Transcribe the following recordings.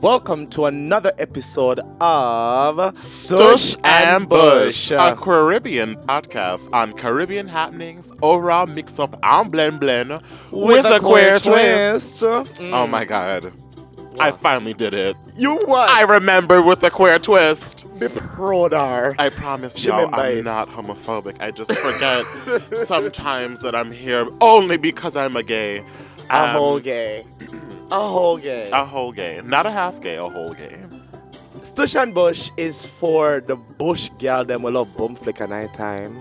Welcome to another episode of Stush and Bush, a Caribbean podcast on Caribbean happenings, overall mix up and blend blend with, a queer, twist. Oh my god. I finally did it. You what? I remember with a queer twist. be proud are. I promise y'all I'm it. not homophobic. I just forget sometimes that I'm here only because I'm a gay. A Um, whole gay. A whole game. A whole game. Not a half game, a whole game. Stush and Bush is for the bush girl them will love bum flick at night time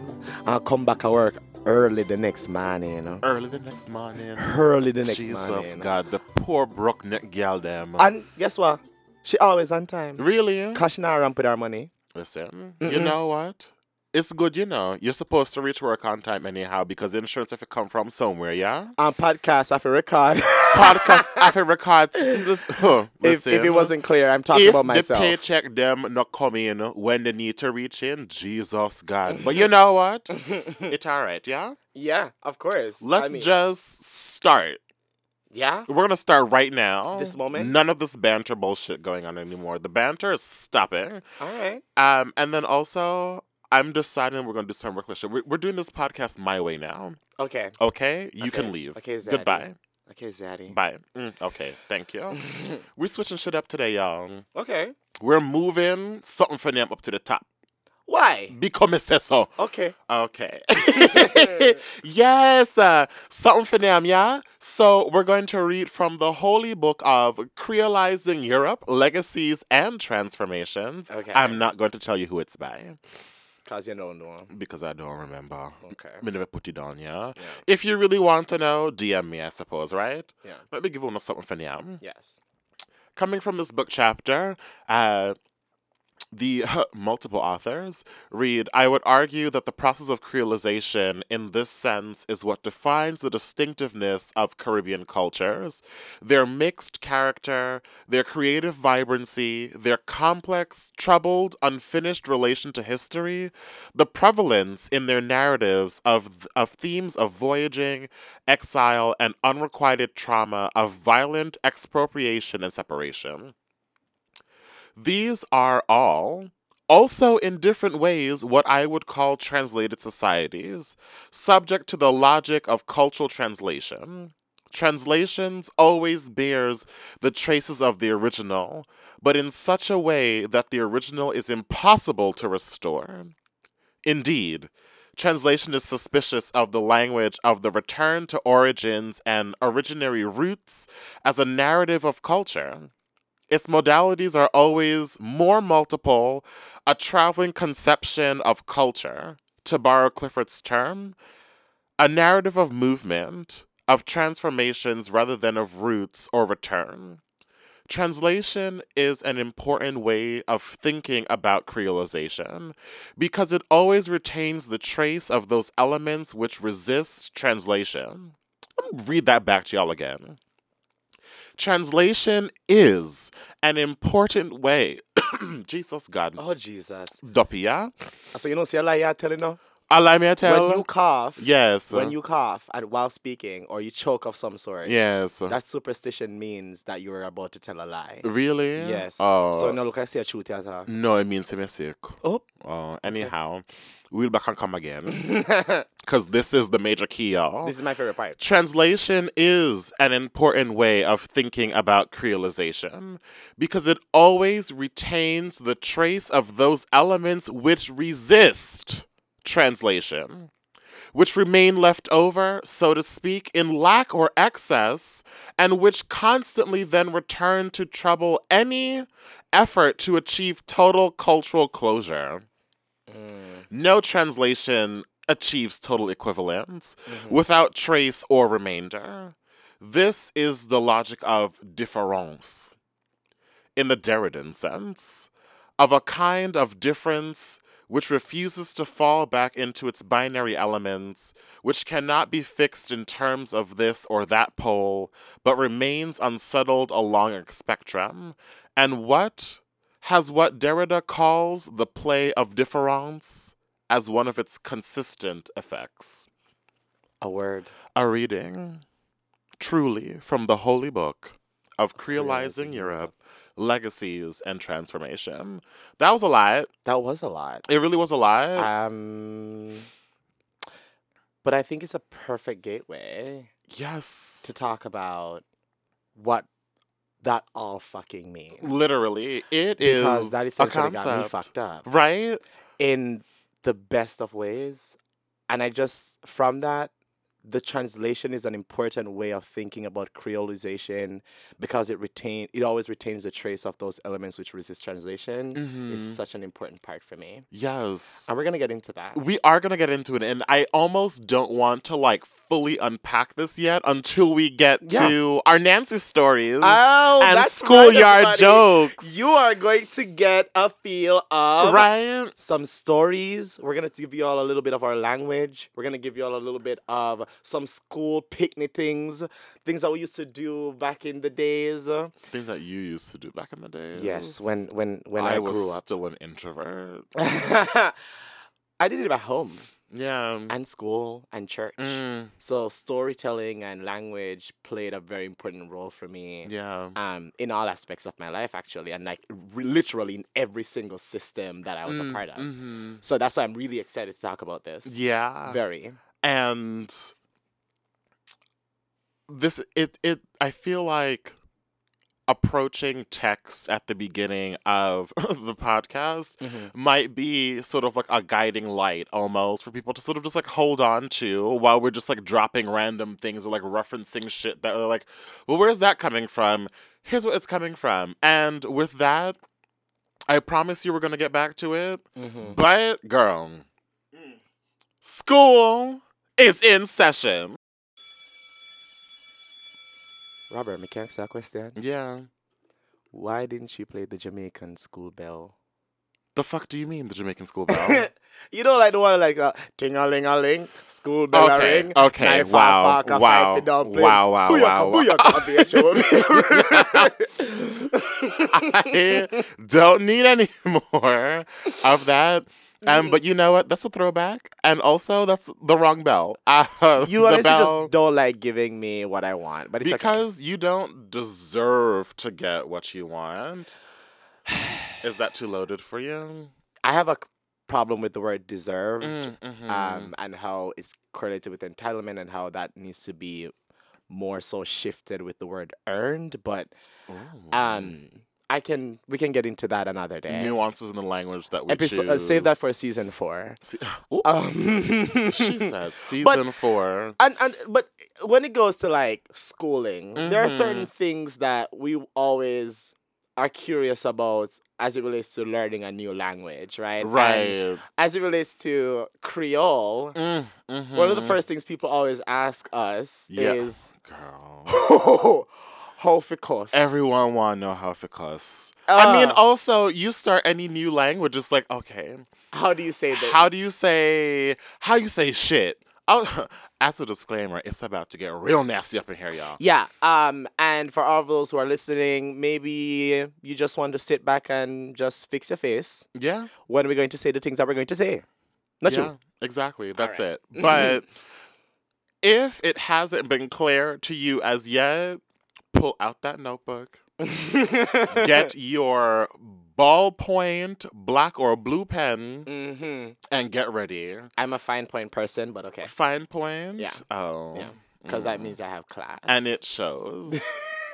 and come back at work early the next morning. Early the next morning. Early the next Jesus morning. Jesus God, the poor broke neck gal them. And guess what? She always on time. Really? Cause she not ramp with her money. Listen, you know what? It's good, you know. You're supposed to reach work on time anyhow because insurance if it come from somewhere, yeah? And podcast after record. Podcast after. Listen, if, if it wasn't clear, I'm talking if about myself. the paycheck them not come in when they need to reach in, Jesus God. But you know what? it's all right, yeah? yeah, of course. Let's I mean, just start. Yeah? We're gonna start right now. This moment? None of this banter bullshit going on anymore. The banter is stopping. Alright. Um, and then also, I'm deciding we're gonna do some reckless shit. We're, we're doing this podcast my way now. Okay. Okay, you Okay. can leave. Okay, Zaddy. Goodbye. Okay, Zaddy. Bye. Mm, okay, thank you. we're switching shit up today, y'all. Okay. We're moving something for them up to the top. Why? Because me say so. Okay. Okay. yes, uh, something for them, yeah? So we're going to read from the holy book of Creolizing Europe, Legacies and Transformations. Okay. I'm not going to tell you who it's by Cause you don't know. because I don't remember. Okay. Me never put it down, yeah? Yeah. If you really want to know, DM me, I suppose, right? Yeah. Let me give you something for them. Yes. Coming from this book chapter, uh, the multiple authors read I would argue that the process of creolization, in this sense, is what defines the distinctiveness of Caribbean cultures. Their mixed character, their creative vibrancy, their complex, troubled, unfinished relation to history, the prevalence in their narratives of, of themes of voyaging, exile, and unrequited trauma of violent expropriation and separation. These are all, also in different ways, what I would call translated societies, subject to the logic of cultural translation. Translations always bears the traces of the original, but in such a way that the original is impossible to restore. Indeed, translation is suspicious of the language of the return to origins and originary roots as a narrative of culture. Its modalities are always more multiple, a traveling conception of culture, to borrow Clifford's term, a narrative of movement, of transformations rather than of roots or return. Translation is an important way of thinking about creolization because it always retains the trace of those elements which resist translation. Read that back to y'all again. Translation is an important way. Jesus God. Oh Jesus. Doppia. Ah, so you don't see a lie you're telling no? Allow me to tell. When you cough, yes. when you cough and while speaking or you choke of some sort, Yes. that superstition means that you are about to tell a lie. really? Yes. Oh. So no look I say a truth at all. no, it means I'm sick. Oh. Oh, anyhow, we'll back and come again. Because this is the major key, y'all. This is my favorite part. Translation is an important way of thinking about creolization because it always retains the trace of those elements which resist translation, which remain left over, so to speak, in lack or excess, and which constantly then return to trouble any effort to achieve total cultural closure. Mm. No translation achieves total equivalence mm-hmm. without trace or remainder. This is the logic of difference, in the Derridean sense, of a kind of difference which refuses to fall back into its binary elements, which cannot be fixed in terms of this or that pole, but remains unsettled along a spectrum, and what has what Derrida calls the play of difference as one of its consistent effects. A word. A reading, truly, from the Holy Book of creolizing Europe, legacies, and transformation. That was a lot. That was a lot. It really was a lot. Um, but I think it's a perfect gateway yes. to talk about what that all fucking means. Literally, it is because that a essentially got me concept. fucked up Right? in the best of ways, and I just from that. The translation is an important way of thinking about creolization because it retain it always retains a trace of those elements which resist translation. It's Mhm. such an important part for me, Yes. and we're gonna get into that. We are gonna get into it, and I almost don't want to like fully unpack this yet until we get Yeah. to our Nancy stories Oh, and that's schoolyard right, jokes. You are going to get a feel of right? some stories. We're gonna give you all a little bit of our language. We're gonna give you all a little bit of some school picnic things, things that we used to do back in the days. Things that you used to do back in the days. Yes, when when when I, was grew up. still an introvert. I did it at home Yeah. and school and church. Mm, So storytelling and language played a very important role for me. yeah. um, in all aspects of my life, actually, and like r- literally in every single system that I was a Mm, part of. mhm. So that's why I'm really excited to talk about this. Yeah. Very. and this it it I feel like approaching text at the beginning of the podcast might be sort of like a guiding light almost for people to sort of just like hold on to while we're just like dropping random things or like referencing shit that are like, well, where's that coming from? Here's what it's coming from. And with that, I promise you we're gonna get back to it. Mm-hmm. But girl, school is in session. Robert, me can ask you a question. Yeah. Why didn't you play the Jamaican school bell? The fuck do you mean the Jamaican school bell? you know, like the one like uh, ting a ling a ling, school bell Okay, ring. okay, knife wow, a wow, five, wow, wow, Booyaka, wow, booyaka, bitch. I don't need any more of that. Um, but you know what? That's a throwback, and also that's the wrong bell. Uh, you honestly bell just don't like giving me what I want, but it's okay. because you don't deserve to get what you want. Is that too loaded for you? I have a problem with the word deserved. Mm, mhm. um, and how it's correlated with entitlement and how that needs to be more so shifted with the word earned. But Ooh. um, I can we can get into that another day. nuances in the language that we Episode, uh, save that for season four. Se- Um, she said season four. And, and but when it goes to like schooling, there are certain Mhm. things that we always are curious about as it relates to learning a new language, right? And Right. as it relates to Creole, Mm, one of the first things people always ask us Yeah. is Girl. how for course. Everyone want to know how to cuss. I mean, Uh. also, you start any new language, it's like, okay, how do you say that? how do you say, how you say shit? Oh, as a disclaimer, it's about to get real nasty up in here, y'all. yeah. Um. And for all of those who are listening, maybe you just want to sit back and just fix your face Yeah. when are we're going to say the things that we're going to say. Not yeah, you. exactly. That's right. it. But if it hasn't been clear to you as yet, pull out that notebook. Get your ballpoint, black or blue pen, mm-hmm. and get ready. I'm a fine point person, but okay. Fine point. Yeah. Oh. Yeah. Because that means I have class. And it shows,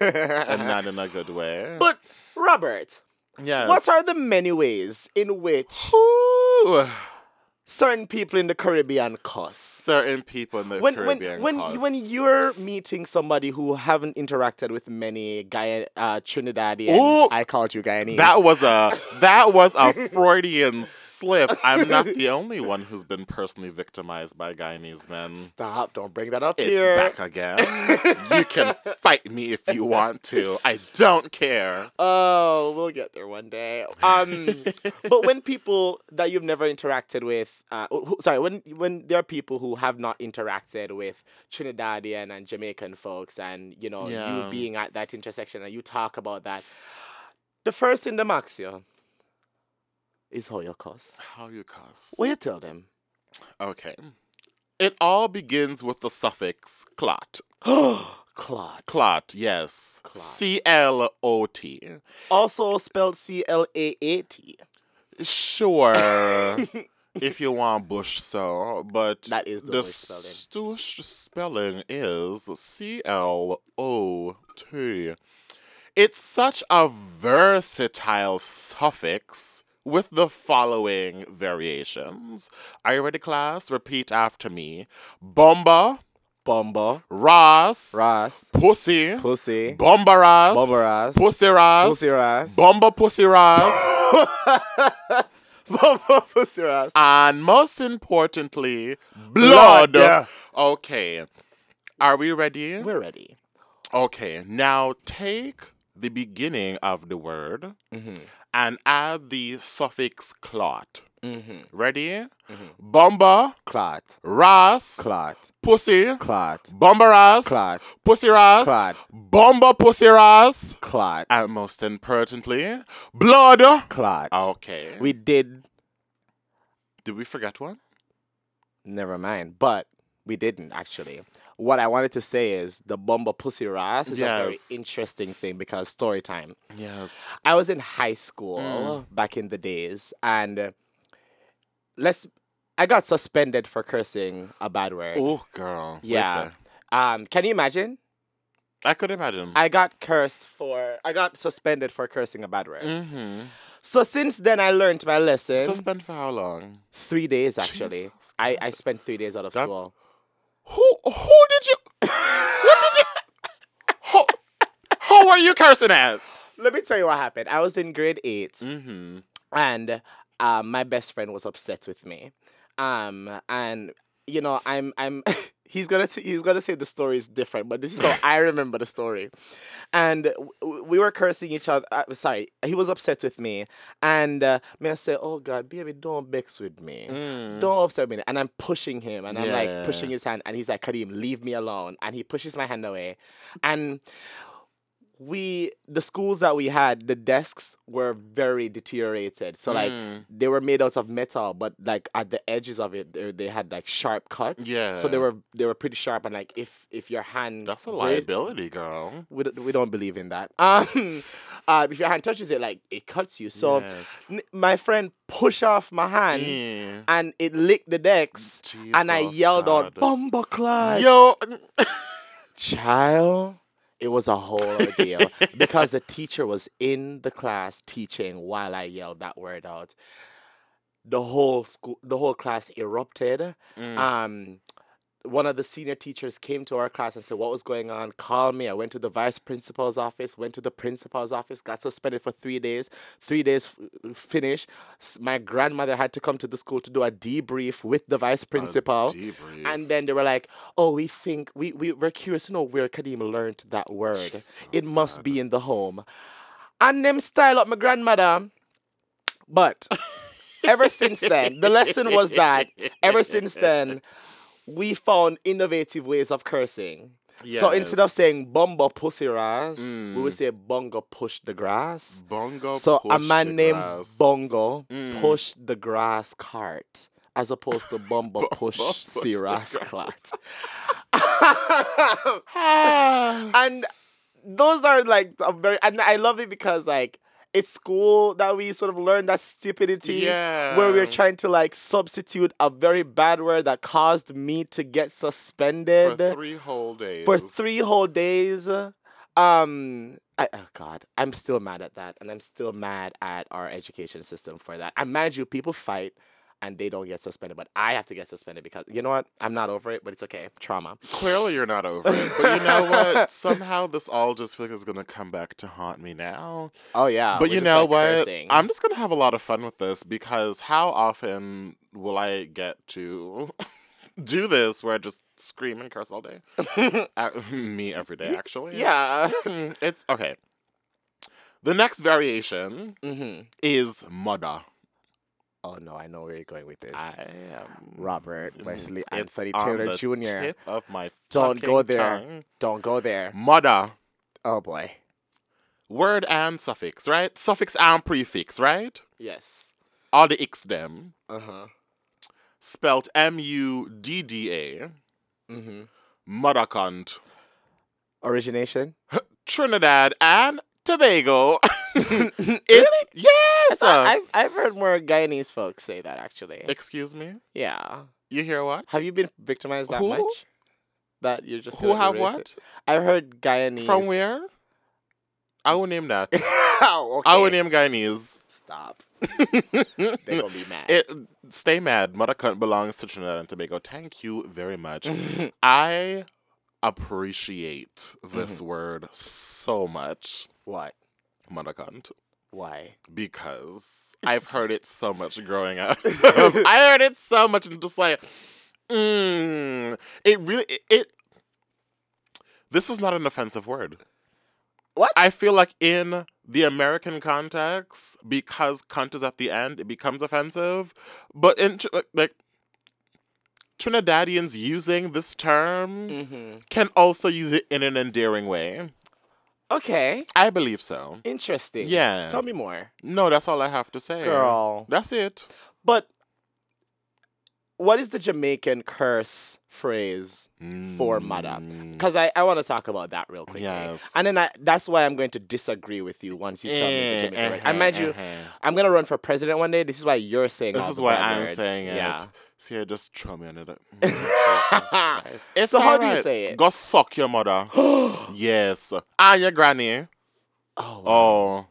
and not in a good way. But Robert, yes. what are the many ways in which Ooh, certain people in the Caribbean cuss? certain people in the when Caribbean when when cuss. when you're meeting somebody who haven't interacted with many Guy uh, Trinidadian, Ooh. I called you Guyanese. That was a that was a Freudian slip. I'm not the only one who's been personally victimized by Guyanese men. Stop! Don't bring that up It's here. back again. you can fight me if you want to. I don't care. Oh, we'll get there one day. Um, but when people that you've never interacted with, uh, who, sorry, when when there are people who have not interacted with Trinidadian and Jamaican folks, and you know Yeah. you being at that intersection, and you talk about that, the first in the you is how you cuss. How you cuss? What you tell them? Okay. It all begins with the suffix clot. Clot. Clot, yes. Clot. C L O T. Also spelled C L A A T. Sure. if you want bush so, but That is the the Bush spelling. stush spelling is C L O T. It's such a versatile suffix with the following variations. Are you ready, class? Repeat after me. Bomba, Bomba. Ross, Ras. Pussy, Pussy. Bomba Ross, Bomba Ras. Pussy Ross, Pussy Ras. Bomba Pussy Ross. Bomba Pussy Ras. and most importantly, blood. Blood. Okay. Are we ready? We're ready. Okay. Now take the beginning of the word mm-hmm. and add the suffix clot. Mm-hmm. Ready? Mm-hmm. Bomba, Clot. ras, Clot. pussy, Clot. bomba ras, Clot. pussy ras, Clot. bomba pussy ras, Clot. and most importantly, blood. Clot. Okay. We did. Did we forget one? Never mind. But we didn't actually. What I wanted to say is the Bumba Pussy Ras is a very interesting thing because story time. Yes. I was in high school Mm. back in the days, and let's. I got suspended for cursing a bad word. Oh, girl. yeah. Um. Can you imagine? I could imagine. I got cursed for. I got suspended for cursing a bad word. mm-hmm. So since then, I learned my lesson. Suspend for how long? three days actually. Jesus I I spent three days out of That- school. Who who did you what did you who, who were you cursing at? Let me tell you what happened. I was in grade eight. Mm-hmm. and um, my best friend was upset with me. Um, and you know, I'm I'm he's gonna t- he's gonna say the story is different, but this is how I remember the story. And w- we were cursing each other. Uh, sorry, he was upset with me, and uh, me I say, "Oh God, baby, don't vex with me, don't upset me." And I'm pushing him, and I'm Yeah. like pushing his hand, and he's like, "Kadeem, leave me alone," and he pushes my hand away, and we the schools that we had the desks were very deteriorated so like Mm. they were made out of metal but like at the edges of it they, they had like sharp cuts yeah so they were they were pretty sharp and like if if your hand That's a liability, girl. we, don't- we don't believe in that um uh, if your hand touches it like it cuts you so Yes. n- my friend pushed off my hand Yeah. and it licked the decks and i Jesus, yelled out God. bomba clot Yo Child, it was a whole ordeal because the teacher was in the class teaching while I yelled that word out. The whole school, the whole class erupted. Mm. Um, one of the senior teachers came to our class and said, "What was going on?" Call me. I went to the vice principal's office. Went to the principal's office. Got suspended for three days. Three days f- finish. S- My grandmother had to come to the school to do a debrief with the vice principal. And then they were like, "Oh, we think we we we're curious to know where Kadeem learned that word. it Jesus must be in the home." And them style up my grandmother. But ever since then, the lesson was that ever since then, we found innovative ways of cursing. Yes. So instead of saying "bumba pussy ras," we Mm. would say "bongo push the grass." Bongo So a man named grass. Bongo Mm. pushed the grass cart as opposed to Bumba push push the Siras clot. Ah. and those are like very and I love it because like it's school that we sort of learn that stupidity where we're trying to like substitute a very bad word that caused me to get suspended for three whole days. for three whole days. Um, I, oh God, I'm still mad at that, and I'm still mad at our education system for that. And mind you, people fight and they don't get suspended, but I have to get suspended because you know what? I'm not over it, but it's okay. Trauma. Clearly, you're not over it. But you know what? Somehow this all just feels like it's gonna come back to haunt me now. Oh yeah, but you know like, what? cursing. I'm just gonna have a lot of fun with this because how often will I get to do this where I just scream and curse all day? Uh, me every day, actually. yeah. it's okay. The next variation hmm is mother. Oh no, I know where you're going with this. I am Robert Wesley It's Anthony on Taylor Jr. Tip of my Don't go there. tongue. Don't go there. Mother. Oh boy. Word and suffix, right? Suffix and prefix, right? Yes. All the X them. Uh huh. Spelt M U D D A. Mm-hmm. Mother cunt. Origination? Trinidad and Tobago. it's Really? yes. I've, I've heard more Guyanese folks say that actually. Excuse me. Yeah. You hear what? Have you been victimized that Who? much? That you're just Who have what? it? I heard Guyanese. From where? I will name that. oh, okay. I will name Guyanese. Stop. They're gonna be mad. It, stay mad. Mother cunt belongs to Trinidad and Tobago. Thank you very much. I appreciate this Mm-hmm. word so much, what? mother cunt, Why? because I've heard it so much growing up. I heard it so much and just like, mm, it really, it, it, this is not an offensive word. What? I feel like in the American context, because cunt is at the end, it becomes offensive. But in like, like Trinidadians using this term Mm-hmm. can also use it in an endearing way. Okay. I believe so. Interesting. Yeah. Tell me more, No, that's all I have to say. girl. That's it. But what is the Jamaican curse phrase for mother? Mm, Because I, I want to talk about that real quick. Yes. And then I, that's why I'm going to disagree with you once you tell me the eh, Jamaican uh-huh, And mind you. I'm going to run for president one day. This is why you're saying This is why I'm words. saying it. Yeah. See, I just throw me under the. Mm. It's So how do you say it? Go suck your mother. yes. And your granny. Oh, wow. Oh.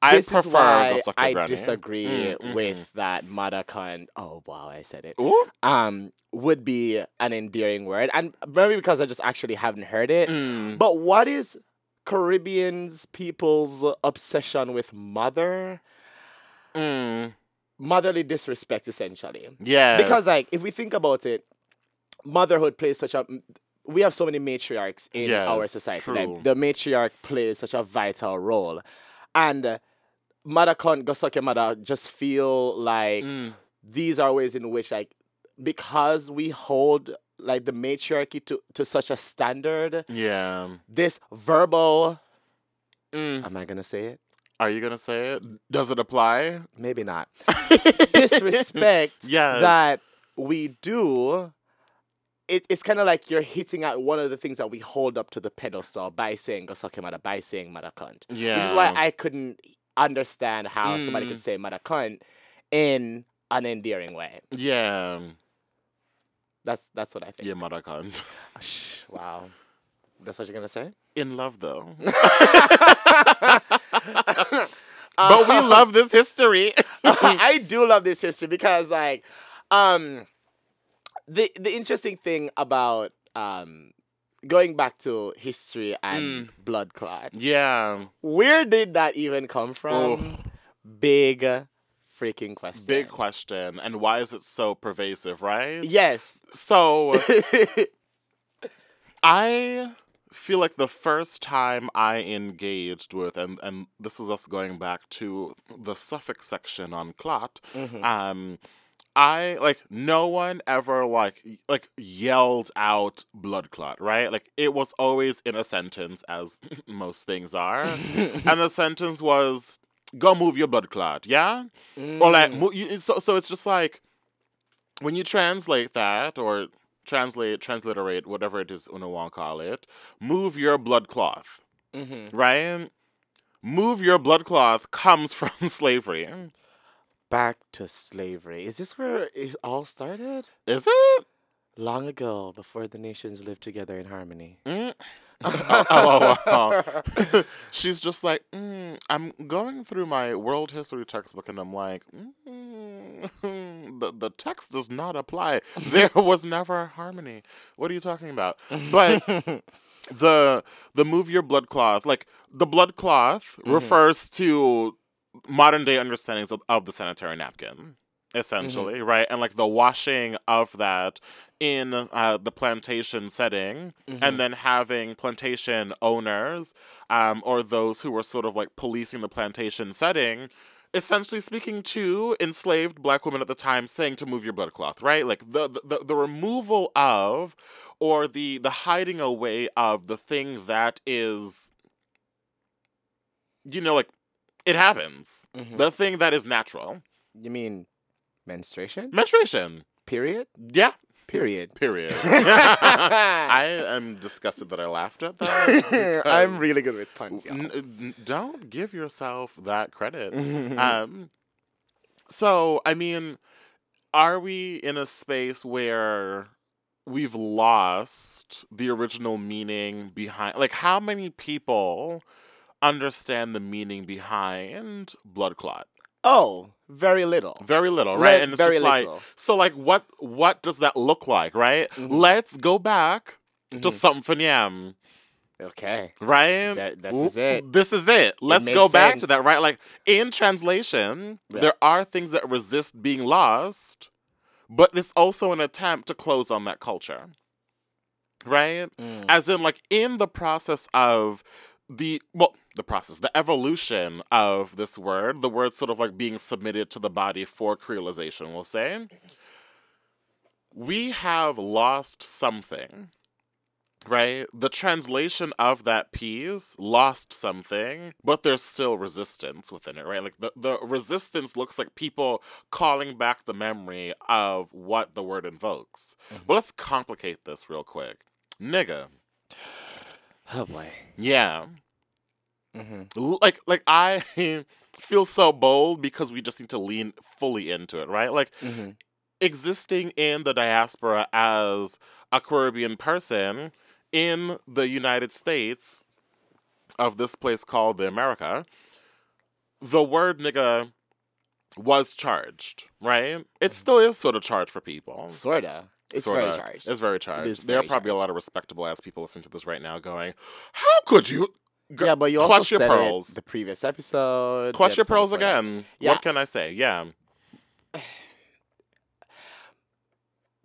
I this prefer is why go suck your I granny. disagree Mm, mm, with that mother con. Oh wow, I said it. Ooh. Um, would be an endearing word, and maybe because I just actually haven't heard it. Mm. But what is Caribbeans people's obsession with mother? Mm. Motherly disrespect, essentially. Yes. Because like, if we think about it, motherhood plays such a. We have so many matriarchs in our society. true. Like, the matriarch plays such a vital role, and. uh, Mother can't go suck your mother. Just feel like Mm. these are ways in which like because we hold like the matriarchy to, to such a standard Yeah. this verbal Mm. am i gonna say it Are you gonna say it? Does it apply? maybe not disrespect Yes. that we do it, it's kind of like you're hitting at one of the things that we hold up to the pedestal by saying go suck mother by saying mother cunt Yeah. which is why i couldn't understand how somebody Mm. could say mother cunt in an endearing way Yeah. that's that's what i think Yeah, mother cunt. Shh, wow that's what you're gonna say In love though. but we love this history. I do love this history because like um the the interesting thing about um going back to history and blood clot. yeah. Where did that even come from? Big freaking question. Big question. And why is it so pervasive, right? Yes. So I feel like the first time I engaged with, and, and this is us going back to the suffix section on clot, Mhm. um, I like no one ever like like yelled out blood clot, right? Like it was always in a sentence, as most things are, and the sentence was "Go move your blood clot," yeah, or like Mm. so. So it's just like when you translate that or translate transliterate whatever it is you want to call it, move your blood cloth, Mhm. right? Move your blood cloth comes from slavery. Back to slavery. Is this where it all started? Is it? Long ago, before the nations lived together in harmony. Mm. Oh, oh, oh. She's just like, mm, I'm going through my world history textbook and I'm like, mm, the, the text does not apply. There was never harmony. What are you talking about? But the the move your blood cloth, like the blood cloth refers to modern day understandings of, of the sanitary napkin essentially right? And like the washing of that in uh, the plantation setting and then having plantation owners um, or those who were sort of like policing the plantation setting essentially speaking to enslaved black women at the time saying to move your blood cloth right? Like the the, the, removal of or the the hiding away of the thing that is you know like it happens. Mhm. the thing that is natural. You mean menstruation? menstruation Period? yeah Period. Period. I am disgusted that I laughed at that. I'm really good with puns, y'all. N- don't give yourself that credit. um, so, I mean, are we in a space where we've lost the original meaning behind? Like, how many people understand the meaning behind blood clot? Oh, very little. Very little, right? and it's very just like, little. Mm-hmm. so, like, what what does that look like, right? Let's go back to something yam. Okay. right? That- this is it. This is it. Let's makes go back to that, right? Like in translation, Yeah. there are things that resist being lost, but it's also an attempt to close on that culture. Right? Mm. As in, like, in the process of the, well, the process, the evolution of this word, the word sort of like being submitted to the body for creolization, we'll say, we have lost something right? The translation of that piece lost something, but there's still resistance within it, right? Like the, the resistance looks like people calling back the memory of what the word invokes. Mm-hmm. But let's complicate this real quick. Nigga. Oh boy. Yeah. Mm-hmm. Like like I feel so bold because we just need to lean fully into it, right? Like Mm-hmm. existing in the diaspora as a Caribbean person in the United States of this place called the America, the word nigga was charged, right? It still is sort of charged for people. Sorta. It's Sorta. very charged. It's very charged. is there are very probably a lot of respectable ass people listening to this right now going, How could you g- yeah, but you clutch also your said pearls? it the previous episode. clutch your episode pearls again. Yeah. What can I say? Yeah.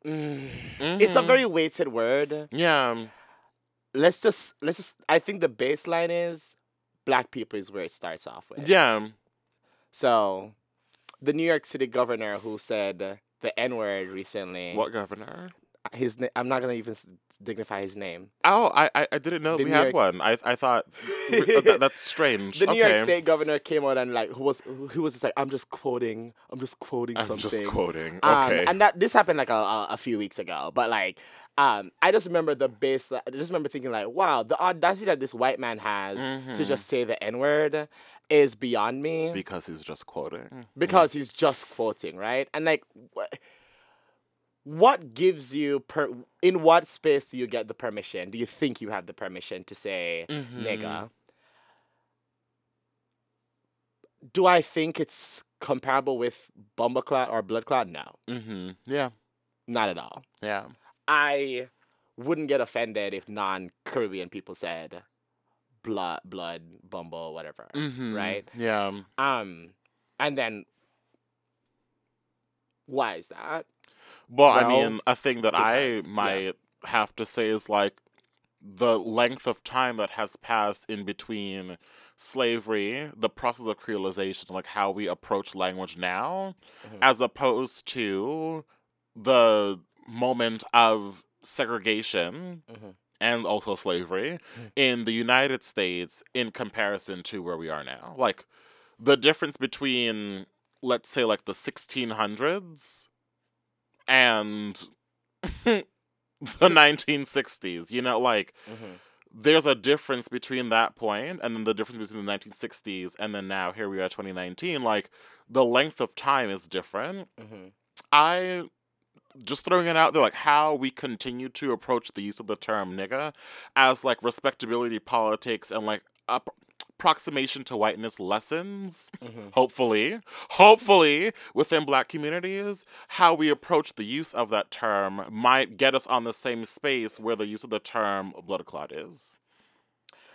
Mm. It's a Mhm. very weighted word. Yeah. Let's just let's just. I think the baseline is black people is where it starts off with. Yeah. So, the New York City governor who said the N word recently. What governor? His na- I'm not gonna even dignify his name. Oh, I I, I didn't know The we New had York- one. I I thought uh, that, that's strange. The New okay. York State governor came out and like who was who was just like I'm just quoting I'm just quoting something. I'm something. just quoting. Um, Okay. and that this happened like a, a, a few weeks ago, but like, um, I just remember the base. I just remember thinking like, wow, the audacity that this white man has to Mhm. just say the n word is beyond me because he's just quoting. because he's just quoting, right? And like, wh- what gives you per? In what space do you get the permission? Do you think you have the permission to say Mhm. nigga? Do I think it's comparable with bomber clot or blood clot? No, Mm-hmm. Yeah. not at all. Yeah. I wouldn't get offended if non-Caribbean people said blood, blood, bumble, whatever. Mm-hmm. Right? Yeah. Um, and then why is that? Well, I mean, a thing that I because- yeah. might have to say is like the length of time that has passed in between slavery, the process of creolization, like how we approach language now, Mhm. as opposed to the moment of segregation Mhm. and also slavery Mhm. in the United States in comparison to where we are now. Like the difference between let's say like the 1600s and the 1960s, you know, like Mhm. there's a difference between that point and then the difference between the 1960s and then now here we are 2019 like the length of time is different Mhm. I just throwing it out there, like how we continue to approach the use of the term nigga as like respectability politics and like a p- approximation to whiteness lessons, Mhm. hopefully, hopefully within black communities, how we approach the use of that term might get us on the same space where the use of the term blood clot is.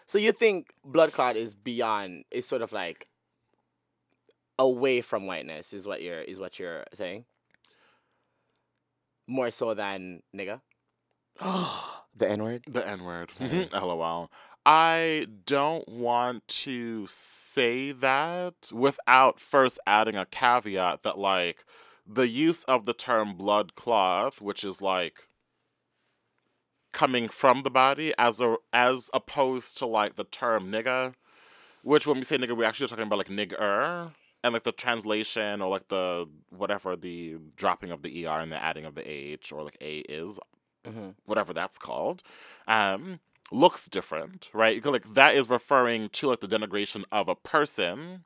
So you think blood clot is beyond? Is sort of like away from whiteness? Is what you're is what you're saying? More so than nigga. the N word. The N word. Sorry. LOL. I don't want to say that without first adding a caveat that, like, the use of the term blood cloth, which is like coming from the body, as a as opposed to like the term nigga, which when we say nigga, we're actually talking about like nigger, and like the translation or like the whatever the dropping of the er and the adding of the h or like a is Mm-hmm. whatever that's called um looks different right like that is referring to like the denigration of a person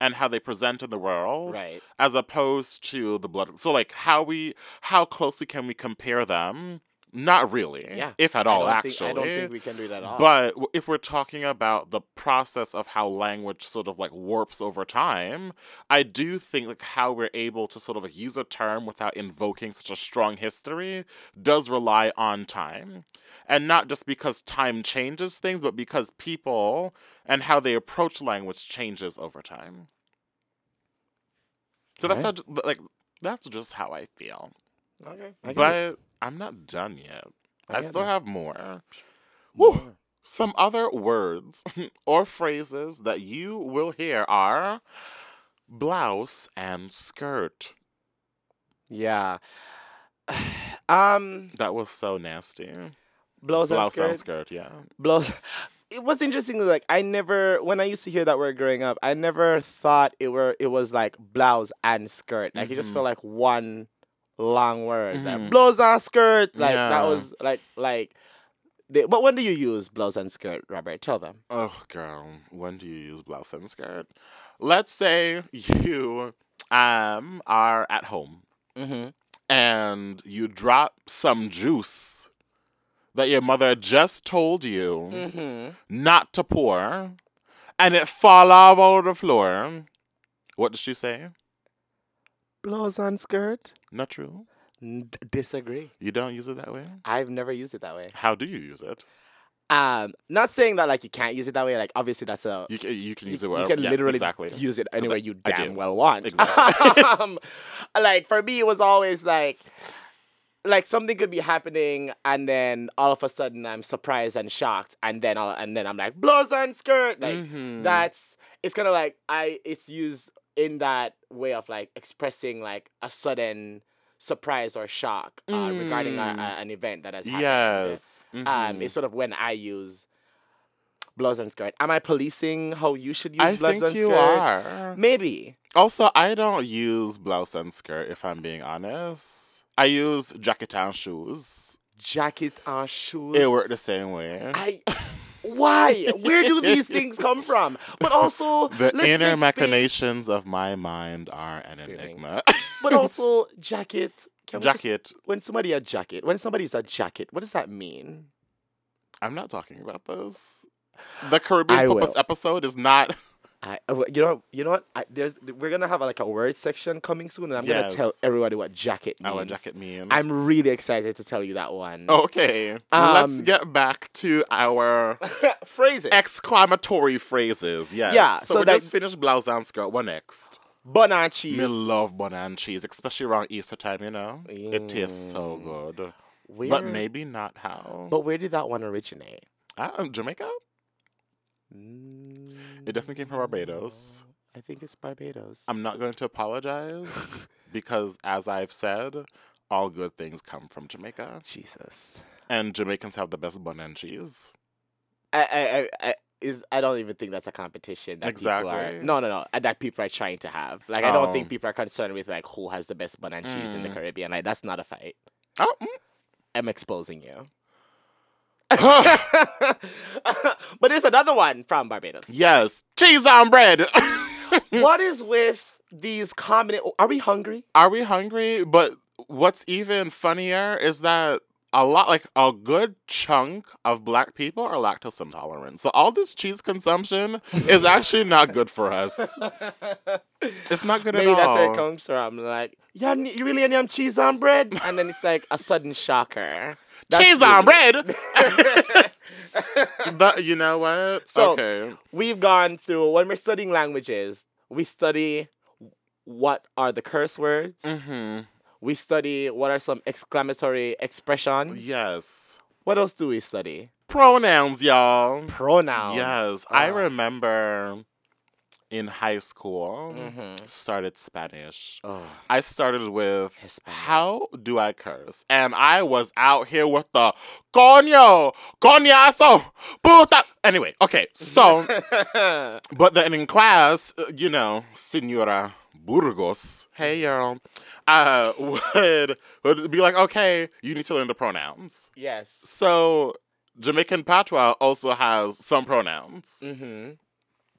and how they present in the world Right. as opposed to the blood so like how we how closely can we compare them not really Yeah. if at all don't actually Think, I don't think we can do that at all. but if we're talking about the process of how language sort of like warps over time, I do think like how we're able to sort of like use a term without invoking such a strong history does rely on time. And not just because time changes things, but because people and how they approach language changes over time. So that's how, like that's just how I feel. okay. I. But I'm not done yet. I I still it. have more. More. Woo. Some other words or phrases that you will hear are blouse and skirt. Yeah. um, That was so nasty. blouse, and skirt. and skirt, yeah. blouse. It was interesting. Like I never, when I used to hear that word growing up, I never thought it were it was like blouse and skirt. Like it just Mhm. felt like one long word. Like Mhm. blouse and skirt. Like that was like like. They, but when do you use blouse and skirt, Robert? Tell them. Oh, girl, when do you use blouse and skirt? Let's say you um are at home Mm-hmm. and you drop some juice that your mother just told you Mm-hmm. not to pour, and it fall all over the floor. What does she say? Blouse and skirt. Not true. N- disagree. You don't use it that way. I've never used it that way. How do you use it? Um, not saying that like you can't use it that way. Like obviously that's a You can, you can use it. you wherever- can yeah, literally exactly. use it anywhere you damn well want. Exactly. um, like for me, it was always like, like something could be happening, and then all of a sudden I'm surprised and shocked, and then I'll, and then I'm like blouse and skirt. Like Mhm. that's it's kind of like I it's used in that way of like expressing like a sudden surprise or shock uh, regarding a, Mm. a- an event that has happened. Yes. Um, Mhm. it's sort of when I use blouse and skirt. Am I policing how you should use I blouse and you skirt? are. Maybe. Also, I don't use blouse and skirt if I'm being honest. I use jacket and shoes. Jacket and shoes. It worked the same way. I. Why? Where do these things come from? But also, the inner make space- machinations of my mind are an Screaming. enigma. But also, jacket. We just- jacket. when somebody a jacket, when somebody's a jacket, what does that mean? I'm not talking about this. The Caribbean Purpose episode is not. I, uh, you know, you know what? I, there's, we're gonna have like a word section coming soon, and I'm gonna tell everybody what jacket means. Oh, what jacket mean? I'm really excited to tell you that one. Okay, let's Um, get back to our phrases. exclamatory phrases. Yes. Yeah, So, so we just finished blouse and skirt. What next? bun and cheese. Me love bun and cheese, especially around Easter time. You know, it tastes so good. Where, But maybe not how. But where did that one originate? Ah, Jamaica. Mm, It definitely came from Barbados. I think it's Barbados. I'm not going to apologize because, as I've said, all good things come from Jamaica, Jesus. and Jamaicans have the best bun and cheese. I, I, I, I is I don't even think that's a competition. That People are, Exactly. no, no, no. uh, That people are trying to have. Like I don't think Oh. people are concerned with like who has the best bun and cheese in the Mm. Caribbean. Like that's not a fight. Oh, I'm exposing you. but there's another one from Barbados. yes, cheese on bread. what is with these common? Are we hungry? Are we hungry? But what's even funnier is that a lot, like a good chunk of black people are lactose intolerant. So all this cheese consumption is actually not good for us. It's not good Maybe at that's where it comes from. Like, yeah, you really any um, cheese on bread? And then it's like a sudden shocker. That's cheese on bread. but you know what? So- okay. We've gone through when we're studying languages. We study what are the curse words. hmm We study what are some exclamatory expressions. Yes. What else do we study? Pronouns, y'all. Pronouns. Yes. I Ah. remember in high school Mhm. started Spanish. Oh. I started with Hispanic. how do I curse? And I was out here with the coño, coñazo, puta. Anyway, okay, so, but then in class, uh, you know, Senora Burgos, hey girl, uh, would, would be like, okay, you need to learn the pronouns. yes. So, Jamaican patois also has some pronouns. Mm-hmm.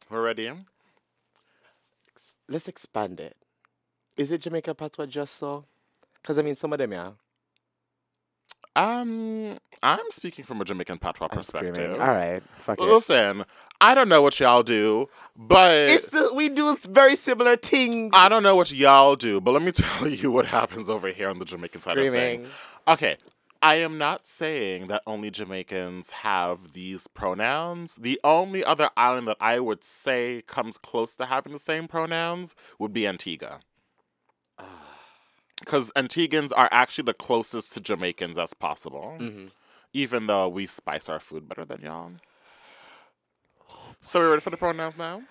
We're ready? Let's expand it. Is it Jamaica patois just so? Because I mean, some of them, yeah. Um, I'm speaking from a Jamaican patois I'm perspective. screaming. All right, fuck it. I don't know what y'all do, but It's the, we do very similar things. I don't know what y'all do, but let me tell you what happens over here on the Jamaican side of things. Okay, I am not saying that only Jamaicans have these pronouns. The only other island that I would say comes close to having the same pronouns would be Antigua. Because Antiguans are actually the closest to Jamaicans as possible, Mhm. even though we spice our food better than y'all. So, we're ready for the pronouns now?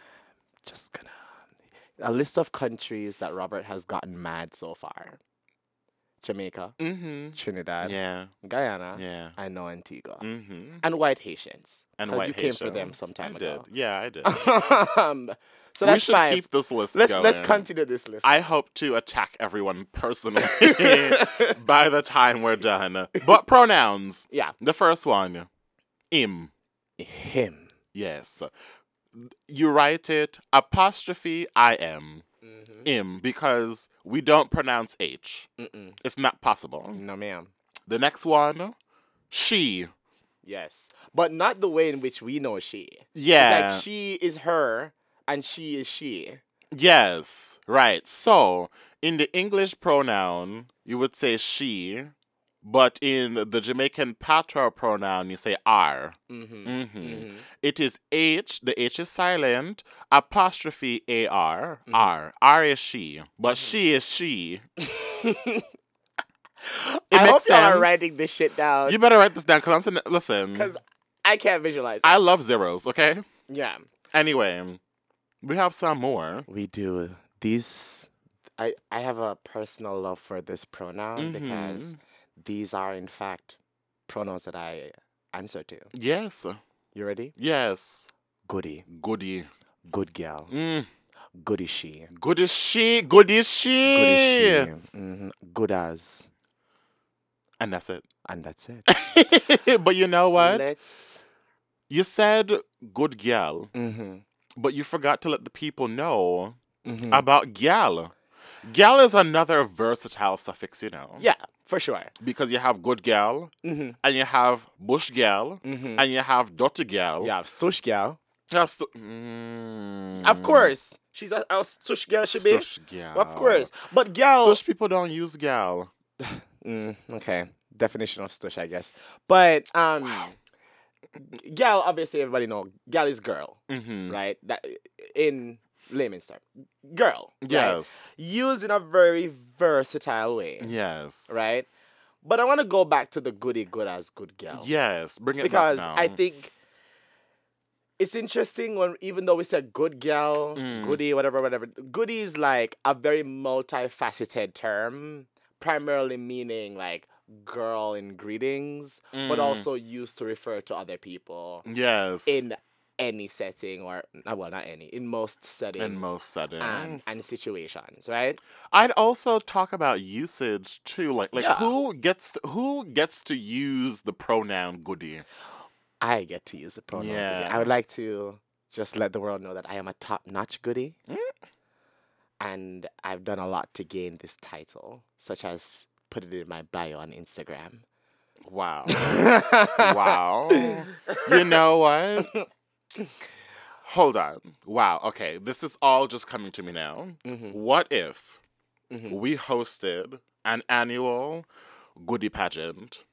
Just gonna a list of countries that Robert has gotten mad so far: Jamaica, Mm-hmm. Trinidad, Yeah, Guyana, yeah. and now Antigua, Mm-hmm. and white Haitians. And white you came for them Haitians. some time I ago. Did. Yeah, I did. um, so we should fine. keep this list let's going. let's continue this list. I hope to attack everyone personally by the time we're done. But pronouns. yeah, The first one, im. him. Yes. You write it apostrophe I am. Im mm-hmm. because we don't pronounce H. Mm-mm. It's not possible. No, ma'am. The next one, she. Yes, but not the way in which we know she. Yeah. Like she is her and she is she. Yes, right. So, in the English pronoun, you would say she, but in the Jamaican patois pronoun, you say R. Mm-hmm. hmm It is H, the H is silent, apostrophe AR, R. R is she, but she is she. It I hope y'all are writing this shit down You better write this down because I'm saying, listen, because I can't visualize. It. I love zeros, okay? yeah, Anyway, we have some more. we do these. I I have a personal love for this pronoun because these are in fact pronouns that I answer to. Yes, You ready? yes. Goody, Goody. good gal, Mm. goody she, Good is she, good is she. goody she, hmm good as, And that's it. and that's it. but you know what? Let's. You said good gal, Mm-hmm. but you forgot to let the people know Mm-hmm. about gal. Gal is another versatile suffix, you know. yeah, for sure. Because you have good gal, Mm-hmm. and you have bush gal, Mm-hmm. and you have dirty gal. have stush gal. That's mm, Of course, she's a, a stush girl. Should be. Stush gal. Of course, but gal. Stush people don't use gal. Mm, okay, definition of stush, I guess. But um, gal. Obviously, everybody know gal is girl, Mm-hmm. right? That in layman's term, girl. right? Yes. Used in a very versatile way, Yes. right? But I want to go back to the goody good as good gal. Yes. Bring it because. I think it's interesting when even though we said good gal, Mm. goody, whatever, whatever, goody is like a very multifaceted term, primarily meaning like girl in greetings, but Mm. also used to refer to other people Yes. in any setting or uh, well not any in most settings in most settings. and, and situations right I'd also talk about usage too, like like Yeah. who gets to, who gets to use the pronoun goody. i get to use the pronoun goody. Yeah. i would like to just let the world know that i am a top-notch goody Mm. and i've done a lot to gain this title such as put it in my bio on instagram Wow. wow. You know what? Hold on. Wow. Okay, this is all just coming to me now. Mhm. What if Mhm. we hosted an annual goody pageant?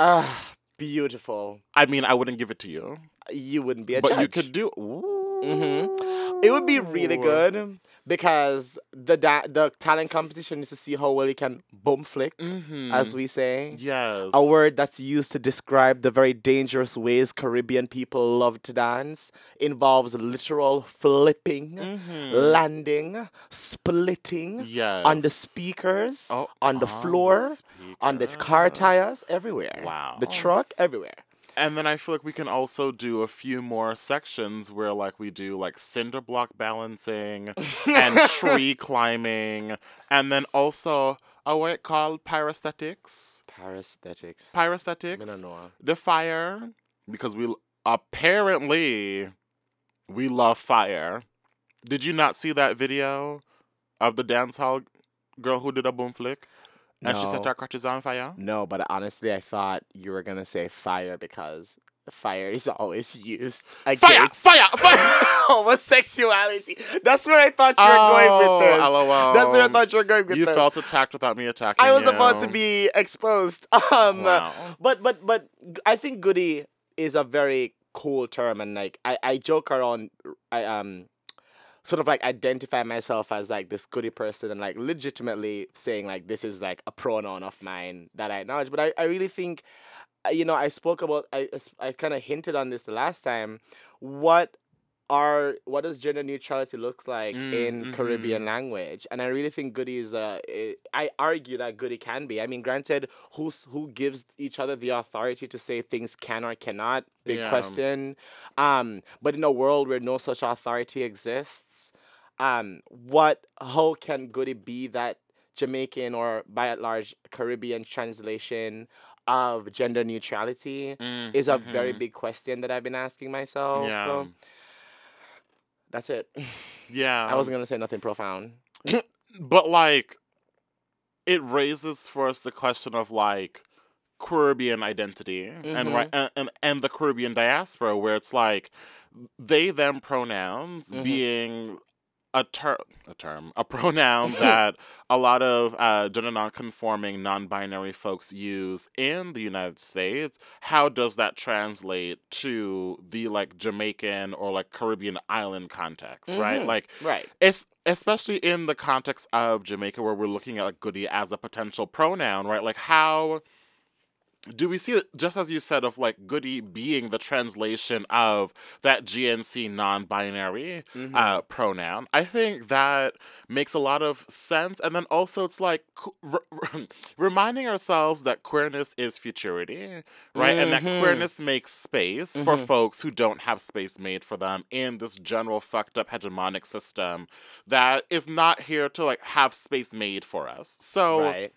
ah beautiful I mean, I wouldn't give it to you, you wouldn't be a judge. but judge you could do. Ooh. It would be really good because the da- the talent competition is to see how well you can bum flick, Mhm. as we say. yes, A word that's used to describe the very dangerous ways Caribbean people love to dance involves literal flipping, Mhm. landing, splitting Yes. on the speakers, Oh, on the on the floor, on the car tires, everywhere. Wow. The truck, everywhere. And then I feel like we can also do a few more sections where like we do like cinder block balancing and tree climbing and then also a what called pyrosthetics. Parasthetics. I Pyrosthetics. The fire because we apparently we love fire. Did you not see that video of the dance hall girl who did a boom flick and she set No. her crutches on fire? No, but honestly, I thought you were gonna say fire because fire is always used Fire! against Fire! Fire! homosexuality. That's where I thought you were going with this. Oh, LOL. That's where I thought you were going with You this. felt attacked without me attacking I was about to be exposed. Um, Wow. but but but I think goody is a very cool term, and like I I joke around. I um. Sort of like identify myself as like this goody person and like legitimately saying like this is like a pronoun of mine that I acknowledge. But I, I really think, uh, you know, I spoke about I I kind of hinted on this the last time. What are what does gender neutrality looks like Mm, in Caribbean language? And I really think goody is a. eh, I argue that goody can be. I mean, granted, who's who gives each other the authority to say things can or cannot? Big Yeah. question. Um, but in a world where no such authority exists, um, what how can goody be that Jamaican or by at large Caribbean translation of gender neutrality? Mm, is a very mhm. big question that I've been asking myself. Yeah. So that's it. Yeah. I wasn't gonna say nothing profound. But like, it raises for us the question of like Caribbean identity and right and, and and the Caribbean diaspora, where it's like they them pronouns Mhm. being a term a term a pronoun that a lot of uh, gender non-conforming non-binary folks use in the United States. How does that translate to the like Jamaican or like Caribbean island context, right? Mhm. Like Right. it's especially in the context of Jamaica, where we're looking at like goody as a potential pronoun, right? Like how do we see it just as you said of like goody being the translation of that GNC non-binary Mm-hmm. uh, pronoun? I think that makes a lot of sense, and then also it's like qu- r- reminding ourselves that queerness is futurity, right? And that Mhm. queerness makes space for Mhm. folks who don't have space made for them in this general fucked up hegemonic system that is not here to like have space made for us. So right.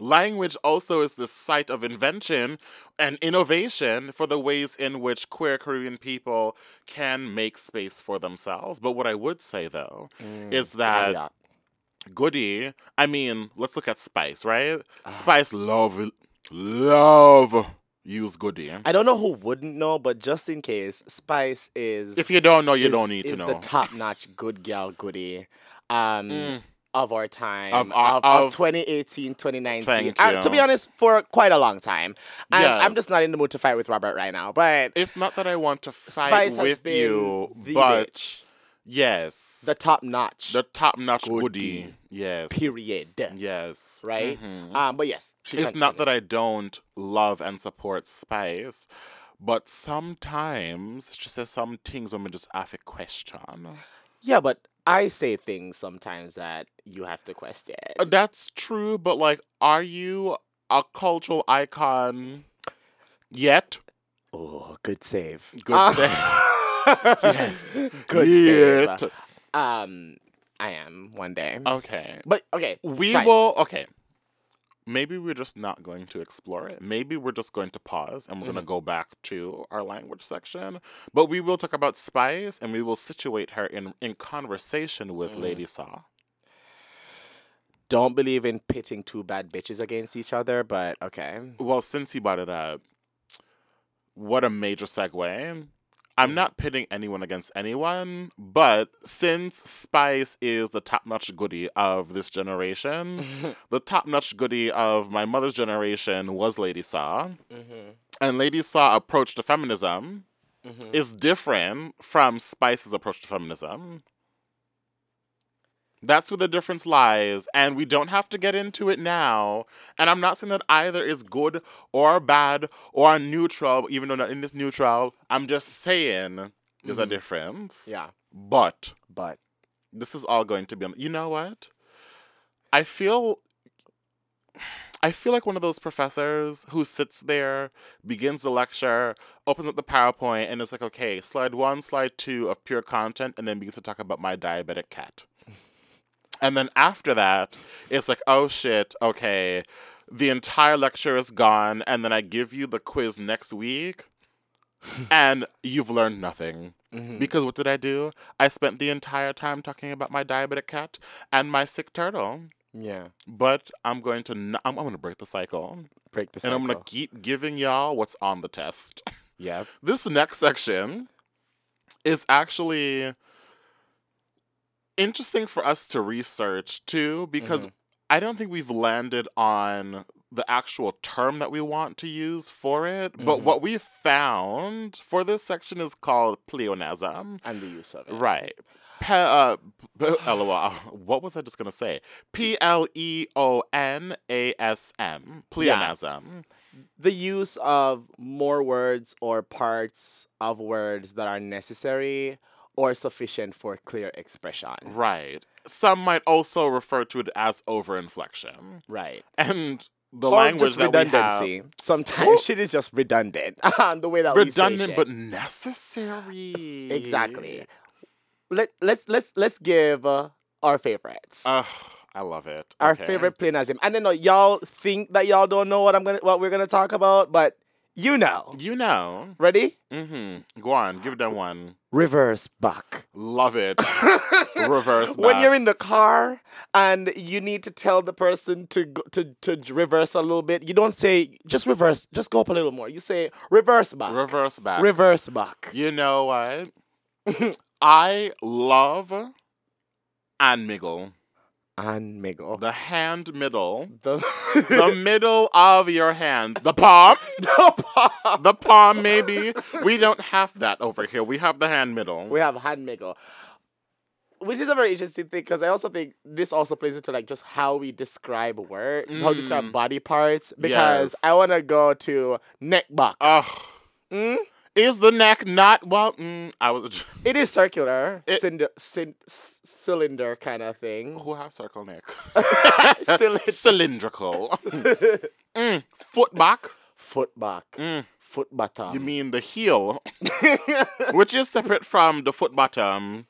Language also is the site of invention and innovation for the ways in which queer Caribbean people can make space for themselves. But what I would say though Mm, is that caveat. Goody, I mean, let's look at Spice, right? Ah. Spice love love use Goody. I don't know who wouldn't know, but just in case, Spice is If you don't know, you is- don't need to know. the top notch good gal goody. Um Mm. Of our time Of of, our- of, of- 2018 2019 Thank Uh, to be honest for quite a long time and i'm Yes. just not in the mood to fight with robert right now but It's not that I want to fight spice with you, but bitch. yes, the top notch the top notch. Goody. Yes. period Yes. right Mhm. um but yes she it's not that I don't love and support Spice, but sometimes just there's some things when we just have a question. yeah but i say things sometimes that you have to question Uh, That's true, but like, are you a cultural icon yet? oh good save Good Uh, save. Yes. good Yet. save um i am one day Okay. but okay We will. Okay. Maybe we're just not going to explore it. Maybe we're just going to pause and we're going to mm-hmm. go back to our language section. But we will talk about Spice and we will situate her in, in conversation with mm. Lady Saw. don't believe in pitting two bad bitches against each other, but okay. Well, since you brought it up, what a major segue. I'm not pitting anyone against anyone, but since Spice is the top notch goody of this generation, the top notch goody of my mother's generation was Lady Saw. mm-hmm. And Lady Saw approach to feminism Mm-hmm. is different from Spice's approach to feminism. That's where the difference lies, and we don't have to get into it now. And I'm not saying that either is good or bad or neutral, even though not in this neutral. I'm just saying there's a Mhm. difference. Yeah, But but this is all going to be on. You know what? I feel. I feel like one of those professors who sits there, begins the lecture, opens up the PowerPoint, and is like, okay, slide one, slide two of pure content, and then begins to talk about my diabetic cat. And then after that, it's like, oh shit, okay, the entire lecture is gone, and then I give you the quiz next week, and you've learned nothing. Mm-hmm. Because what did I do? I spent the entire time talking about my diabetic cat and my sick turtle. Yeah. But I'm going to n- I'm, I'm going to break the cycle, Break the cycle. and. I'm going to keep giving y'all what's on the test. Yep. this next section is actually interesting for us to research too because I don't think we've landed on the actual term that we want to use for it. But what we found for this section is called pleonasm. And the use of it. Right. Pe- uh, p- LOL. What was I just going to say? P L E O N A S M. Pleonasm. The use of more words or parts of words that are necessary or sufficient for clear expression. Right. Some might also refer to it as overinflection. Right. And the or language that redundancy. we Sometimes shit is just redundant. the way that have we say redundant but necessary. exactly. Let let's let's let's give uh, our favorites. Ugh, I love it. our Okay. favorite pleonasm. And then uh, y'all think that y'all don't know what I'm gonna what we're gonna talk about, but you know. You know. Ready? Mm-hmm. Go on, give them one. Reverse back. Love it. Reverse back. When you're in the car and you need to tell the person to go, to to reverse a little bit, you don't say just reverse, just go up a little more. You say reverse back. Reverse back. Reverse back. You know what? I love and miggle. And middle. The hand middle. The, The middle of your hand. The palm. The palm, The palm, maybe. We don't have that over here. We have the hand middle. we have hand Miguel. Which is a very interesting thing because I also think this also plays into like just how we describe word, how we describe body parts. Because Yes. I want to go to neck back. Ugh. Mm? Is the neck not well? Mm, I was. It is circular, It- cylinder, cyn- c- cylinder kind of thing. Who have circle neck? Cylinder. Cylindrical. mm, foot back. Foot back, Mm, foot bottom. you mean the heel, which is separate from the foot bottom,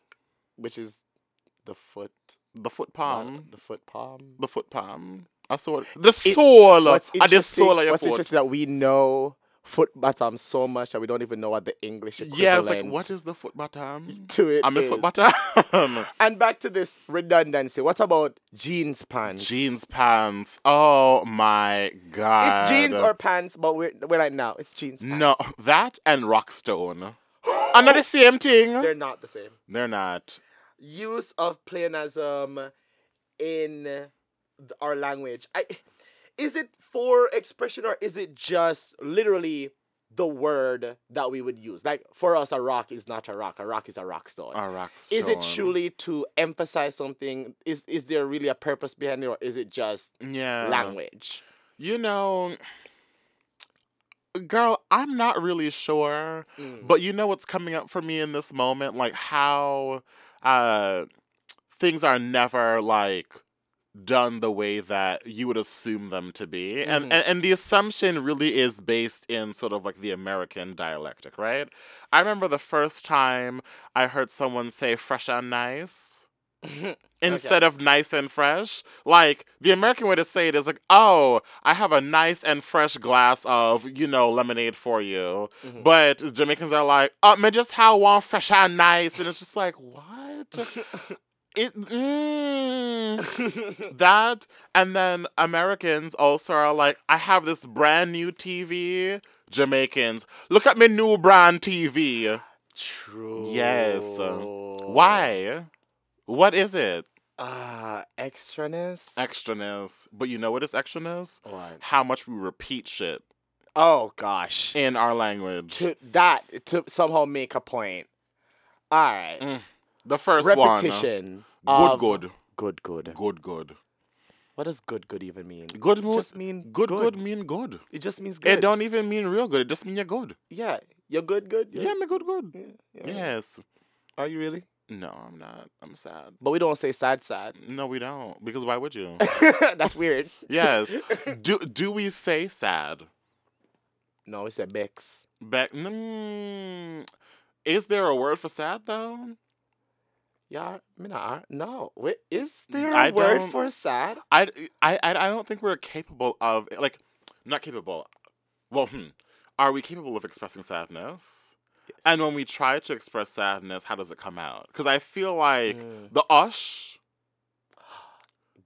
which is the foot the foot palm, the foot palm. the foot palm. I saw it. The sole. What's the interesting, of your what's foot. interesting that we know foot bottom so much that we don't even know what the English equivalent Yes, like what is the foot bottom? to it I'm a is. foot bottom. And back to this redundancy. What about jeans pants? jeans pants. Oh my god. It's jeans or pants, but we're we're like now. It's jeans. Pants. no that and Rockstone. are not the same thing. they're not the same. They're not. use of pleonasm um, in our language. I, is it for expression or is it just literally the word that we would use? Like for us, a rock is not a rock. A rock is a rock stone. A Rockstone. is it truly to emphasize something? Is is there really a purpose behind it, or is it just Yeah. language? You know, girl, I'm not really sure, Mm. but you know what's coming up for me in this moment? Like how uh things are never like done the way that you would assume them to be. And, Mhm. and and the assumption really is based in sort of like the American dialectic, right? I remember the first time I heard someone say fresh and nice instead of nice and fresh. Like the American way to say it is like, "Oh, I have a nice and fresh glass of you know lemonade for you," Mhm. but Jamaicans are like, "Oh, me just have one fresh and nice," and it's just like, what? It mm, that and then Americans also are like, "I have this brand new TV." Jamaicans, look at my new brand TV. True. Yes. Why? What is it? Ah, extraness. extraness. But you know what is extraness? What? How much we repeat shit Oh gosh. in our language. To that to somehow make a point. All right. Mm, The first Repetition. one. Good, good. Good. Good. Good, good. What does good? Good even mean? Good mood. just mean Good, good, mean good. It just means good. It don't even mean real good. It just mean you're good. Yeah. You're good. Good. Yeah, me good, good. Yeah. yeah. Yes. Are you really? No, I'm not. I'm sad. But we don't say sad, sad. No, we don't. Because why would you? That's weird. yes. Do do we say sad? No, we say Bex. Back. Mm, is there a word for sad though? Yeah, me not. No, wait, is there a I word don't- for sad? I, I, I I don't think we're capable of like not capable. Well, hmm. Are we capable of expressing sadness? And when we try to express sadness, how does it come out? Because I feel like Mm. the ush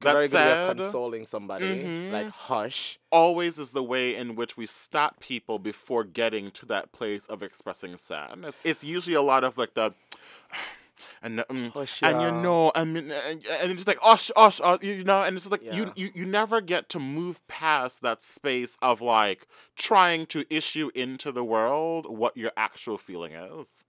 Very that's good way of consoling somebody. Mhm. Like hush. always is the way in which we stop people before getting to that place of expressing sadness. It's usually a lot of like the and Hush, and you know I mean and, and it's like osh osh uh, you know and it's like you, you you never get to move past that space of like trying to issue into the world what your actual feeling is.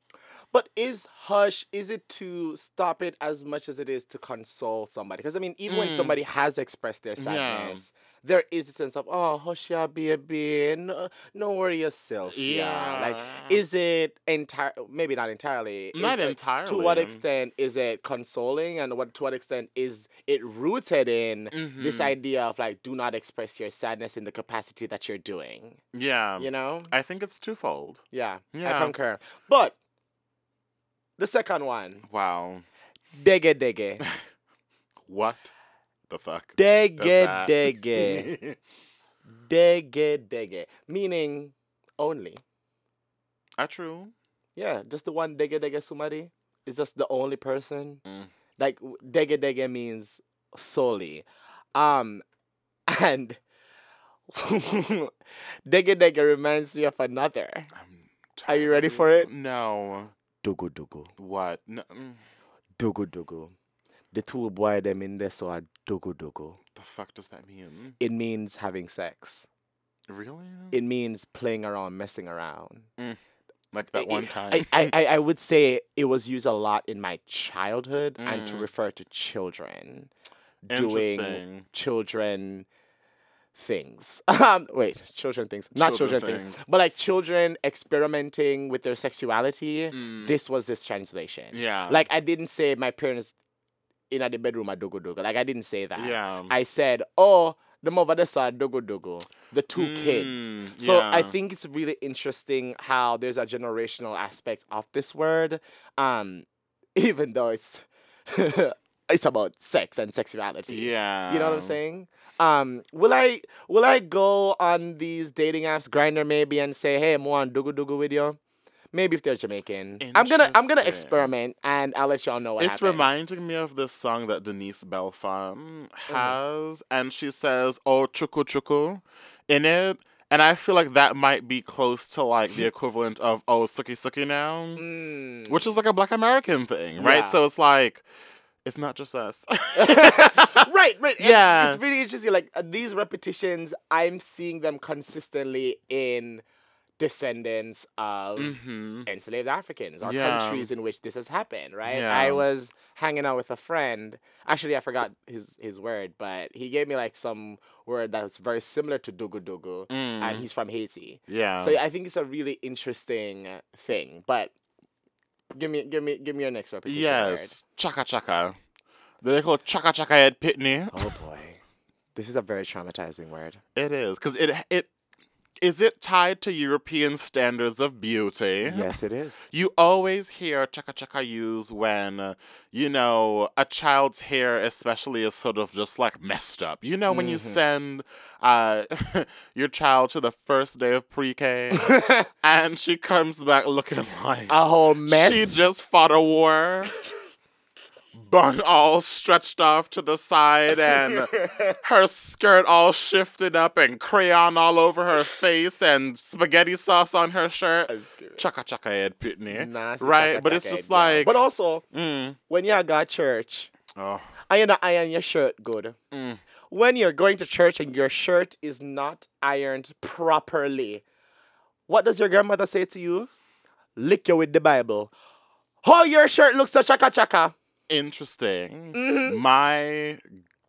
But is hush, is it to stop it as much as it is to console somebody? Because I mean, even when Mm. somebody has expressed their Yeah. sadness, there is a sense of, oh, hush, yeah, baby, no, no worry yourself. Yeah. Like, is it entire? Maybe not entirely. Not it- entirely. To what extent is it consoling, and what to what extent is it rooted in this Mhm. idea of like, do not express your sadness in the capacity that you're doing? Yeah. You know? I think it's twofold. Yeah. Yeah. I concur. But the second one, Wow. dege dege. What the fuck? Dege dege. Dege dege. Meaning only. Ah, true. Yeah, just the one dege dege sumari is just the only person. Mm. Like dege dege means solely. Um and dege dege reminds me of another. Are you ready for it? No. Dugu dugu. What? No. mm, Dugu dugu. The two boy them in there so are dugu dugu. The fuck does that mean? It means having sex. Really? It means playing around, messing around. like that I- one time. I, I, I- I would say it was used a lot in my childhood and to Mm. refer to children doing Interesting. children things. Um, wait, children things, not Children children, things. things. but like children experimenting with their sexuality. Mm. This was this translation. Yeah. Like I didn't say my parents in the bedroom at dogo dogo. Like I didn't say that. Yeah. I said, oh, the mother they saw dogo dogo, the two kids. Mm, So I think it's really interesting how there's a generational aspect of this word, um, even though it's it's about sex and sexuality. Yeah. You know what I'm saying? Um, will I will I go on these dating apps, Grindr maybe, and say, hey, I'm on dugu dugu with you? Maybe if they're Jamaican. I'm gonna I'm gonna experiment and I'll let y'all know what It's happens. reminding me of this song that Denise Belfon Mm-hmm. has, and she says, "Oh, chuku chuku," in it, and I feel like that might be close to like the equivalent of "Oh, suki suki" now, Mm. which is like a Black American thing, right? Yeah. So it's like, it's not just us. right, right. Yeah. It's really interesting. Like uh, these repetitions, I'm seeing them consistently in descendants of hmm enslaved Africans or Yeah. countries in which this has happened, right? Yeah. I was hanging out with a friend. Actually, I forgot his his word, but he gave me like some word that's very similar to dugu dugu, and Mm. he's from Haiti. Yeah. So I think it's a really interesting thing. But give me give me give me your next repetition. yes, chaka chaka. The little chaka chaka head pitney. Oh boy, this is a very traumatizing word. It is because it it is it tied to European standards of beauty. Yes, it is. You always hear chaka chaka used when, uh, you know, a child's hair, especially, is sort of just like messed up. You know, when you Mhm. send uh, your child to the first day of pre K and she comes back looking like A whole mess. she just fought a war. Bun all stretched off to the side and her skirt all shifted up and crayon all over her face and spaghetti sauce on her shirt. I'm scared. Chaka chaka head pitney. Nasty right? chaka But it's just like But also, mm, when you got church, oh, you not iron your shirt good. Mm. When you're going to church and your shirt is not ironed properly, what does your grandmother say to you? Lick you with the Bible. Oh, your shirt looks so chaka chaka. Interesting. Mhm. My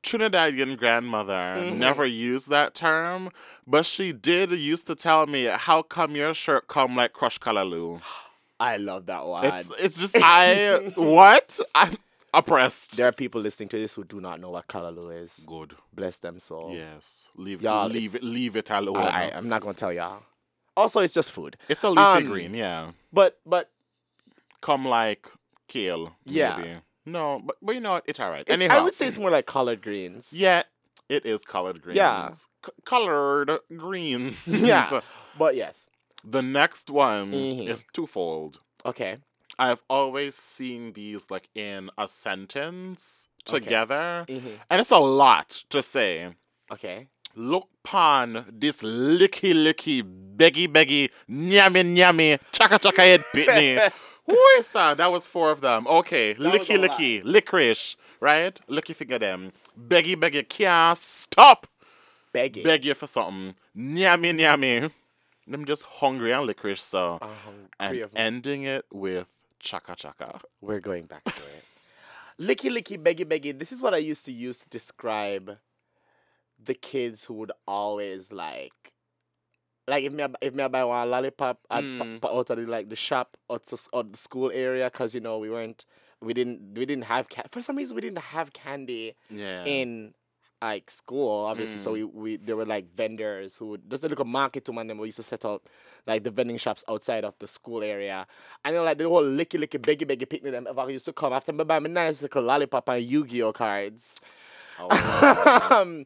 Trinidadian grandmother Mhm. never used that term, but she did used to tell me, "How come your shirt come like crush callaloo?" I love that one. It's it's just I what I'm oppressed. there are people listening to this who do not know what Callaloo is. Good. Bless them soul. Yes. Leave Y'all, leave it leave it alone. I, I'm not gonna tell y'all. Also, it's just food. it's a leafy Um, green, yeah. But but Come like kale. Yeah. Maybe. No, but but you know what? It's alright. it's- Anyhow. I would say it's more like collard greens. Yeah, it is collard greens. Yeah. C- collard greens. Yeah. But yes. The next one Mhm. is twofold. Okay. I've always seen these like in a sentence Okay. together. Mhm. And it's a lot to say. Okay. Look pon this licky licky beggy beggy nyammy nyammy chaka chaka head pitney. That? That was four of them. Okay, was licky licky, licorice, right? Licky finger them. Beggy beggy can't stop. Beggy. Beg you for something. Nyammy nyammy. I'm just hungry and licorice, so Uh, and hungry ending it with chaka chaka. We're going back to it. licky licky beggy beggy. This is what I used to use to describe the kids who would always like like if me I- if me I buy one lollipop I'd Mm. out of the, like the shop or, or the school area because you know we weren't we didn't we didn't have ca- for some reason we didn't have candy Yeah. in like school obviously so we, we there were like vendors who would there's a little market to man them we used to set up like the vending shops outside of the school area and then like the whole licky licky beggy beggy picnic them ever used to come after me buy me nice little lollipop and Yu-Gi-Oh cards Oh, wow. um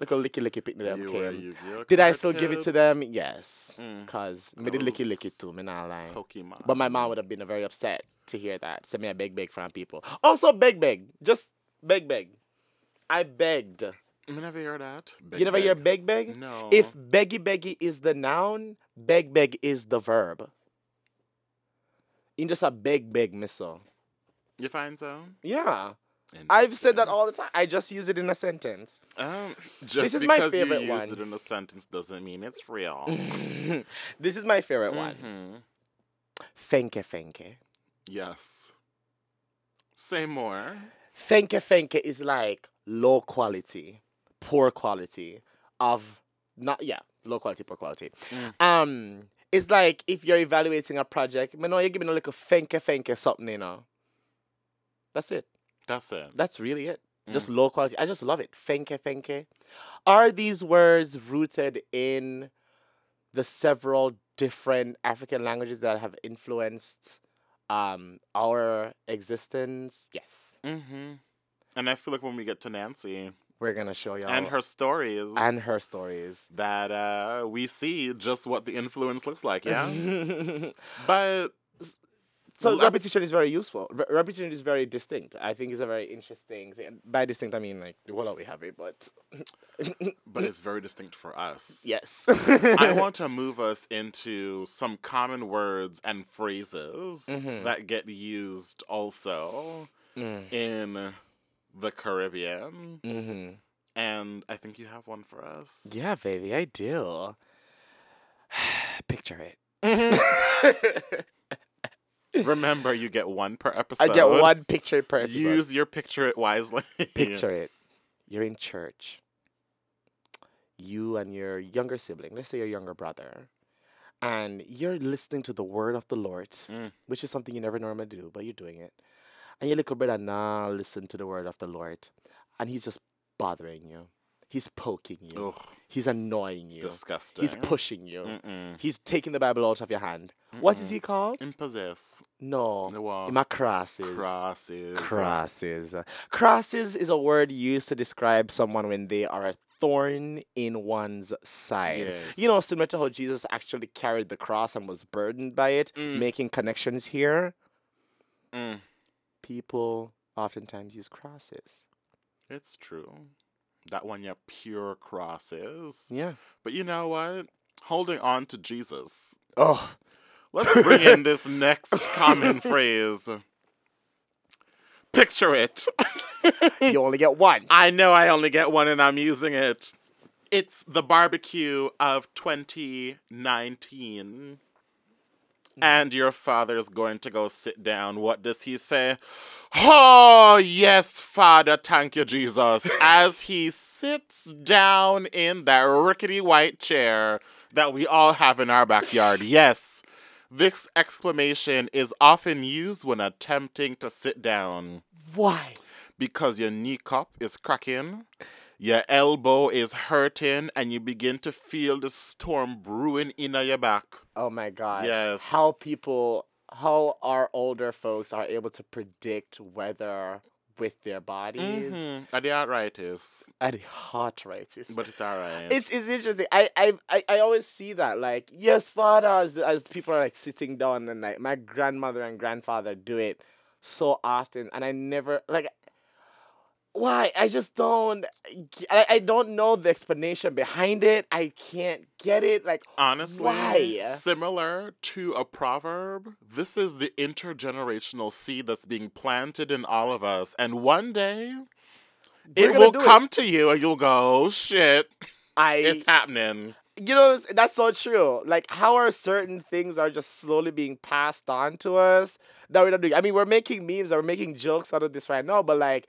little licky licky pick them you were came Yu-Gi-Oh did I still give it to them yes Mm. cause me did licky licky too me not lying Pokemon. but my mom would have been very upset to hear that. Send me a beg beg from people. Also beg beg. Just beg beg. I begged. I never hear that. you never hear beg beg? No. If beggy beggy is the noun, beg beg is the verb. In just a beg beg misso. you find so, Yeah. I've said that all the time. I just use it in a sentence. Um, just is my because favorite you use one. it in a sentence doesn't mean it's real. this is my favorite one. Mhm. Fenke fenke. Yes. Say more. Fenke fenke is like low quality, poor quality of not yeah, low quality, poor quality. Mm. Um, it's like if you're evaluating a project, you know, you're giving a little fenke fenke something, you know. That's it. That's it. That's really it. Just low quality. I just love it. Fenke fenke. Are these words rooted in the several different African languages that have influenced um our existence? Yes. Mm-hmm. And I feel like when we get to Nancy We're gonna show y'all and her stories and her stories. that uh, we see just what the influence looks like, yeah. but so repetition is very useful. Re- repetition is very distinct. I think it's a very interesting thing. By distinct, I mean like well, we have it, but but it's very distinct for us. yes. I want to move us into some common words and phrases Mhm. that get used also Mm. in the Caribbean. hmm And I think you have one for us. Yeah, baby, I do. Picture it. Remember, you get one per episode. I get one picture per episode. Use your picture it wisely. Picture it. You're in church. You and your younger sibling, let's say your younger brother, and you're listening to the word of the Lord, Mm. which is something you never normally do, but you're doing it. And your little brother now listen to the word of the Lord, and he's just bothering you. He's poking you. Ugh, He's annoying you. disgusting. He's pushing you. Mm-mm. He's taking the Bible out of your hand. What is he called? Impossess. No. No, Ima crosses. crosses. Crosses. Crosses is a word used to describe someone when they are a thorn in one's side. Yes. You know, similar to how Jesus actually carried the cross and was burdened by it, Mm. making connections here. Mm, People oftentimes use crosses. it's true. That one, yeah, pure crosses. Yeah. But you know what? Holding on to Jesus. Oh, Let's bring in this next common phrase. Picture it. you only get one. I know I only get one and I'm using it. It's the barbecue of 2019. Mm. And your father's going to go sit down. What does he say? Oh, yes, Father, thank you, Jesus. As he sits down in that rickety white chair that we all have in our backyard. Yes, This exclamation is often used when attempting to sit down Why? because your kneecap is cracking, your elbow is hurting, and you begin to feel the storm brewing in your back. Oh my god. Yes. How people how our older folks are able to predict weather with their bodies Mhm. And the arthritis, and the heart rates. But it's alright. it's, it's interesting. I, I I I always see that like yes, father, as as people are like sitting down and like my grandmother and grandfather do it so often, and I never like. Why? I just don't. I, I don't know the explanation behind it. I can't get it. Like Honestly, Why? similar to a proverb, this is the intergenerational seed that's being planted in all of us. And one day, We're it will do it. come to you and you'll go, oh, shit, I it's happening. you know that's so true like how are certain things are just slowly being passed on to us that we're not doing i mean we're making memes or we're making jokes out of this right now but like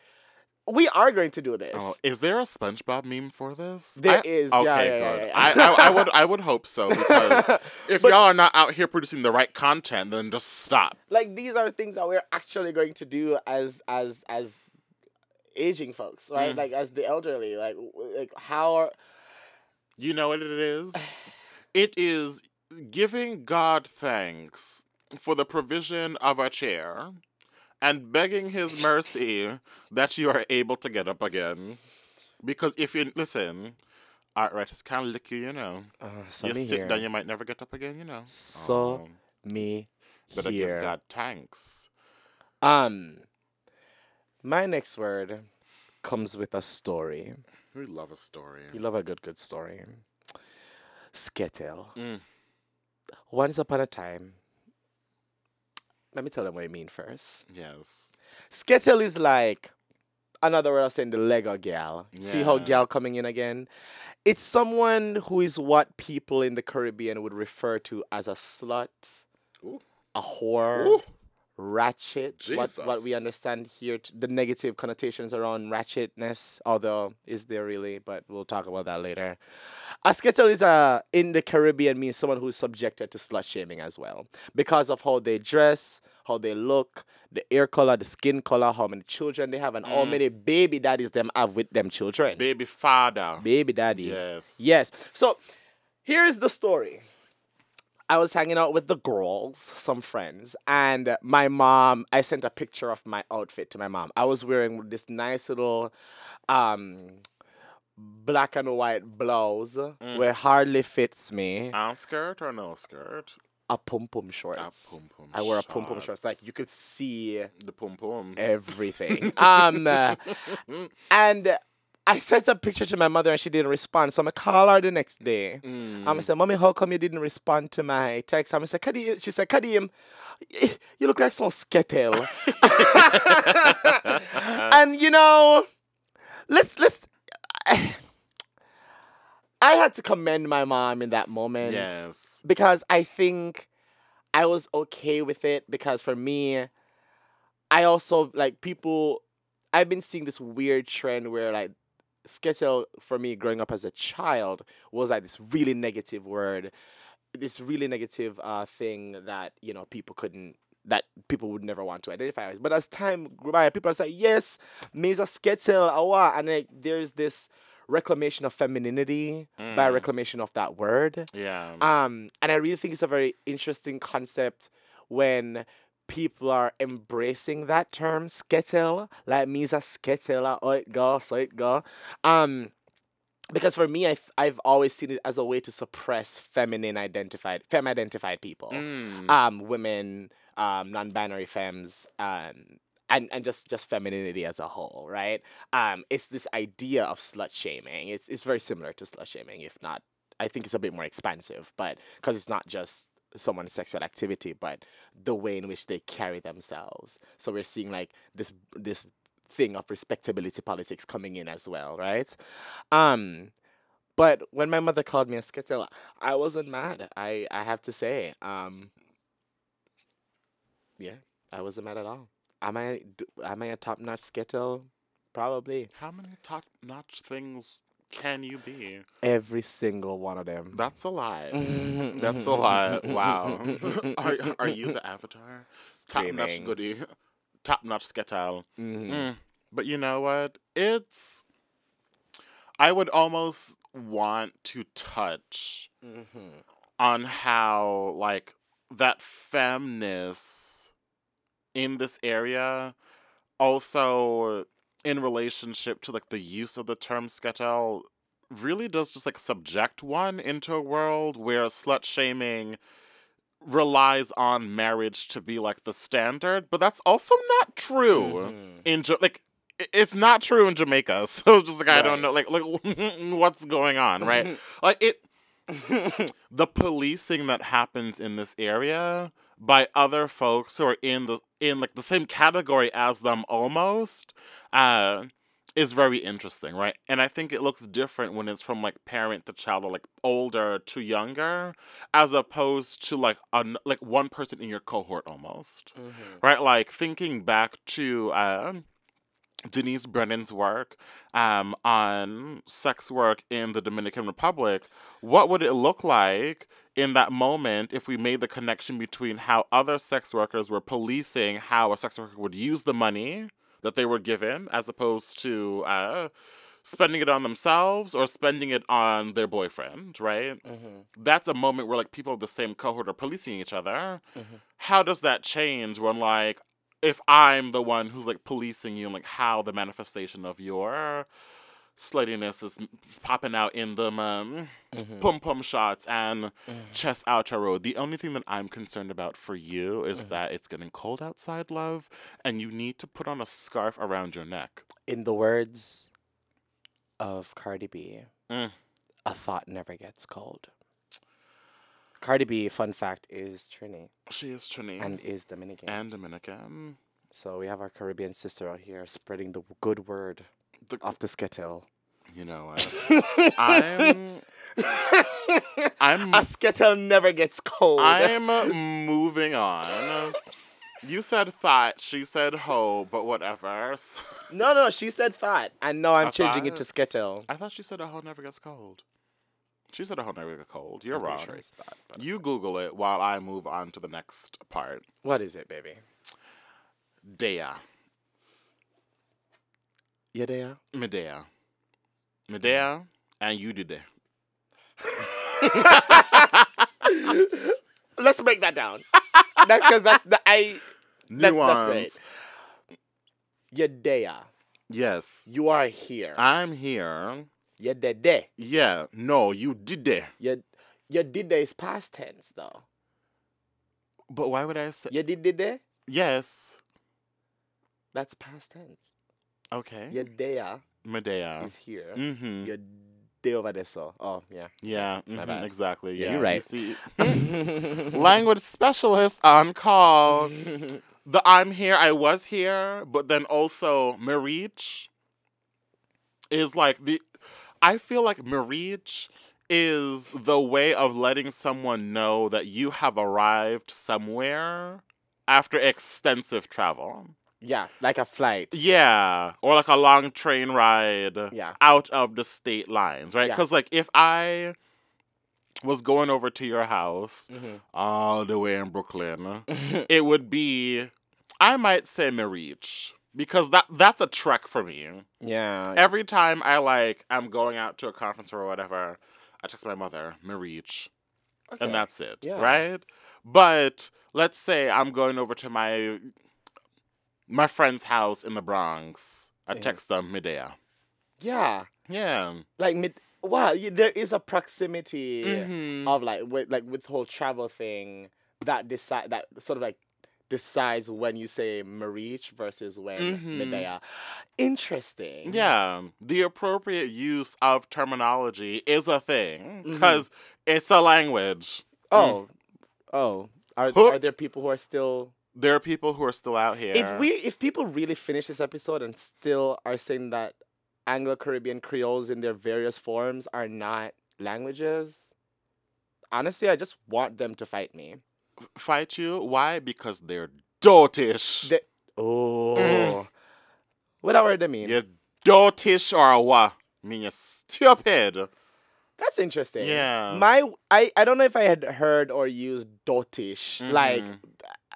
we are going to do this Oh, is there a SpongeBob meme for this? There I- is, Okay, yeah, yeah, good. yeah. I, I, I would I would hope so because if But- y'all are not out here producing the right content, then just stop. like these are things that we're actually going to do as as as aging folks right Mm. like as the elderly like like how are You know what it is? It is giving God thanks for the provision of a chair and begging his mercy that you are able to get up again. Because if you listen, arthritis can lick you, you know. uh, so you sit here down, you might never get up again, you know. So Oh, me better here give God thanks. um my next word comes with a story We love a story. You love a good, good story. Skettle. Mm. Once upon a time, let me tell them what I mean first. Yes. Skettle is like another way of saying the Lego gal. See how gal coming in again? It's someone who is what people in the Caribbean would refer to as a slut, Ooh. a whore, Ooh. Ratchet. What what we understand here, the negative connotations around ratchetness. Although is there really? But we'll talk about that later. A skettle is a in the Caribbean means someone who's subjected to slut shaming as well because of how they dress, how they look, the ear color, the skin color, how many children they have, and how Mm. many baby daddies them have with them children. Baby father. baby daddy. Yes. Yes. So here's the story. I was hanging out with the girls, some friends, and my mom, I sent a picture of my outfit to my mom. I was wearing this nice little um black and white blouse where hardly fits me. On skirt or no skirt? A pum pum A shorts. pum pum. I wore a pum pum shorts. Like you could see the pum pum. everything. um, and I sent a picture to my mother and she didn't respond. So I'm gonna call her the next day. Mm. Um, I say, Mommy, how come you didn't respond to my text? Um, I said, Kadim, she said, Kadim, you look like some skettle. and you know, let's let's. I had to commend my mom in that moment Yes. because I think I was okay with it because for me, I also like people. I've been seeing this weird trend where like skettle for me growing up as a child was like this really negative word, this really negative uh thing that you know people couldn't that people would never want to identify with. But as time grew by, people are saying, yes, me is a skettle, awa, and like there's this reclamation of femininity by Mm. reclamation of that word. Yeah. Um, and I really think it's a very interesting concept when people are embracing that term skettle, like me's a skettle, oh it go, so it go. Um, because for me, I th- I've always seen it as a way to suppress feminine identified, femme identified people, Mm. um, women, um, non-binary femmes, um, and, and just, just femininity as a whole, right? Um, it's this idea of slut shaming. It's it's very similar to slut shaming, if not I think it's a bit more expansive, but because it's not just someone's sexual activity, but the way in which they carry themselves. So we're seeing like this this thing of respectability politics coming in as well, right? Um, but when my mother called me a skittle, I wasn't mad. I I have to say, um, yeah, I wasn't mad at all. Am I am I a top notch skittle? Probably. How many top notch things can you be? Every single one of them. That's a lie. That's a lie. Wow. are, are you the avatar? Top notch goody. Top notch sketal. Mhm. Mm. But you know what? It's. I would almost want to touch Mhm. on how, like, that femness in this area also in relationship to like the use of the term sketel really does just like subject one into a world where slut shaming relies on marriage to be like the standard but that's also not true Mhm. in ja- like it's not true in Jamaica so it's just like I don't know like like what's going on right like it the policing that happens in this area by other folks who are in the in like the same category as them almost uh is very interesting right and i think it looks different when it's from like parent to child or like older to younger as opposed to like an, like one person in your cohort almost Mhm. right like thinking back to um Denise Brennan's work um, on sex work in the Dominican Republic, what would it look like in that moment if we made the connection between how other sex workers were policing how a sex worker would use the money that they were given as opposed to uh, spending it on themselves or spending it on their boyfriend, right? Mhm. That's a moment where like people of the same cohort are policing each other. Mhm. How does that change when like if I'm the one who's like policing you and like how the manifestation of your sluttiness is popping out in them um, Mhm. pum pum shots and Mhm. chest out road. The only thing that I'm concerned about for you is Mhm. that it's getting cold outside, love, and you need to put on a scarf around your neck. In the words of Cardi B, Mm. a thought never gets cold. Cardi B, fun fact, is Trini She is Trini and is Dominican. and Dominican. so we have our Caribbean sister out here spreading the good word The, of the skittle. you know what? I'm I'm a skettle never gets cold. I'm moving on. You said thought, she said ho, but whatever. no, no, she said thought, and now I'm A changing it to skittle. I thought she said a hoe never gets cold. She said a hoe never gets cold. You're I'm wrong. sure thought, You Google it while I move on to the next part. What is it, baby? Dea. There? Medea. Medea and you did it. Let's break that down. Because that's the I. That's, Nuance. that's great. Yes. You are here. I'm here. There. there. Yeah. No, you did it. You you did there is past tense though. But why would I say You did did there? yes? That's past tense. Okay. You're there Medea. is here. Mm-hmm. You're over. So oh yeah. Yeah, My mhm, bad. exactly. Yeah, Yeah, you're You right. see, language specialist on call. the I'm here, I was here, but then also Marich is like the. I feel like Marich is the way of letting someone know that you have arrived somewhere after extensive travel. Yeah, like a flight. Yeah, or like a long train ride Yeah. out of the state lines, right? Yeah. Because like if I was going over to your house Mhm. all the way in Brooklyn, it would be, I might say Marich because that that's a trek for me. yeah. Every time I like I'm going out to a conference or whatever, I text my mother Marich, Okay. and that's it, Yeah. right? But let's say I'm going over to my my friend's house in the Bronx. I text them Medea. yeah. Yeah. Like mid. Wow, there is a proximity Mhm. of like with like with the whole travel thing that decide that sort of like decides when you say Marich versus when Mhm. Medea. Interesting. Yeah, the appropriate use of terminology is a thing because it's a language. Oh, oh. Are are there people who are still? There are people who are still out here. If we if people really finish this episode and still are saying that Anglo Caribbean Creoles in their various forms are not languages, honestly, I just want them to fight me. fight you, why? Because they're dotish. They- oh, what that word I mean? You're dotish or what? Mean you're stupid. That's interesting. Yeah. My I I don't know if I had heard or used dotish. Like Mhm.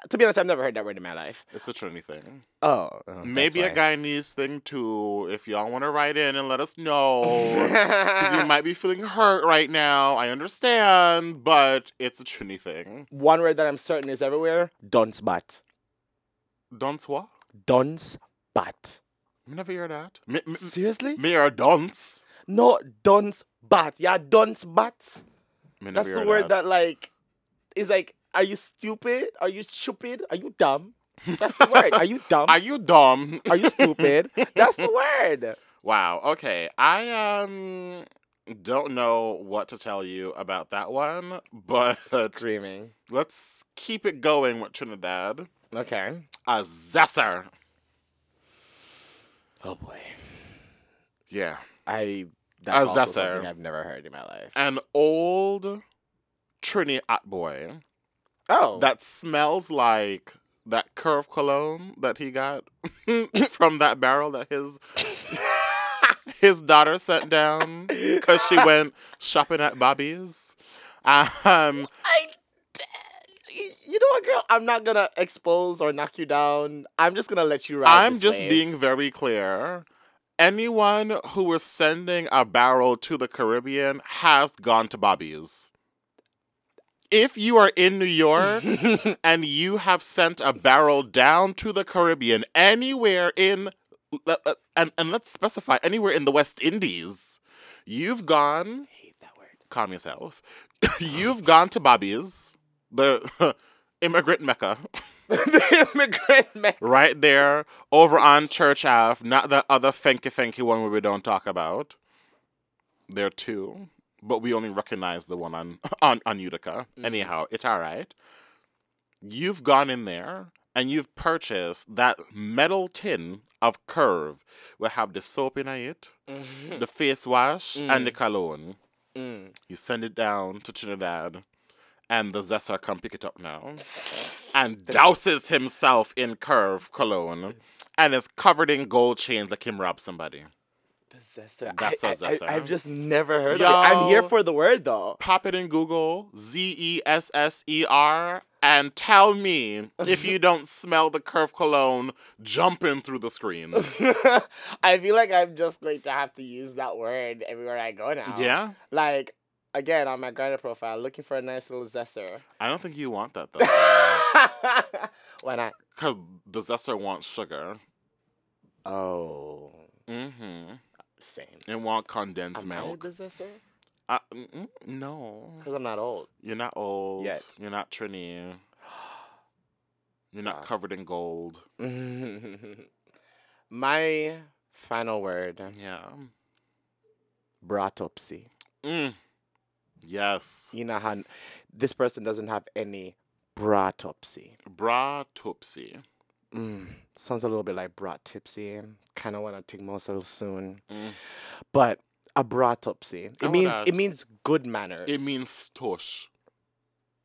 To be honest, I've never heard that word in my life. It's a Trini thing. Oh, oh, Maybe a Guyanese thing too. If y'all want to write in and let us know. Because you might be feeling hurt right now. I understand, but it's a Trini thing. One word that I'm certain is everywhere. Dunce bat. Dunce what? Dunce bat. Me never hear that. Me, me, Seriously? me hear dunce. No, dunce bat. Yeah, dunce bat. That's the word that like is like. Are you stupid? Are you stupid? Are you dumb? That's the word. Are you dumb? Are you dumb? Are you stupid? That's the word. Wow. Okay. I um don't know what to tell you about that one, but Screaming. let's keep it going with Trinidad. Okay. A zesser. Oh boy. Yeah. I. That's A also zesser. something I've never heard in my life. An old Trini at boy Oh. that smells like that curve cologne that he got from that barrel that his his daughter sent down because she went shopping at Bobby's. Um, I. You know what, girl? I'm not gonna expose or knock you down. I'm just gonna let you ride. I'm just wave. being very clear. Anyone who was sending a barrel to the Caribbean has gone to Bobby's. If you are in New York and you have sent a barrel down to the Caribbean anywhere in uh, and, and let's specify anywhere in the West Indies, you've gone hate that word. calm yourself. you've gone to Bobby's, the immigrant mecca. the immigrant man. right there over on Church Ave, not the other fanky fanky one where we don't talk about. There too, but we only recognize the one on on on Utica. Mm. Anyhow, it's all right. You've gone in there and you've purchased that metal tin of Curve. We have the soap in it, mm-hmm. the face wash, and the mm. cologne. Mm. You send it down to Trinidad, and the Zesser come pick it up now, and douses himself in Curve cologne, and is covered in gold chains like him rob somebody. That's I, a I, zesser. I, have just never heard of it. I'm here for the word though. Pop it in Google, Z E S S E R, and tell me if you don't smell the Curve cologne jumping through the screen. I feel like I'm just going to have to use that word everywhere I go now. Yeah, Like again on my Grindr profile, looking for a nice little zesser. I don't think you want that though, Why not? because the Zesser wants sugar. Oh, Mm-hmm. Same. It want condensed Am I milk. zesser? Uh, mm, mm, no. Because I'm not old. You're not old. Yet. You're not Trini. You're not Wow. covered in gold. my final word: Yeah. broughtupsy. Mm. Yes. You know how this person doesn't have any broughtupsy. Broughtupsy. Mm, sounds a little bit like brat tipsy. Kind of want to take most of soon, Mm. but a broughtupsy. It I means it means good manners. It means stush.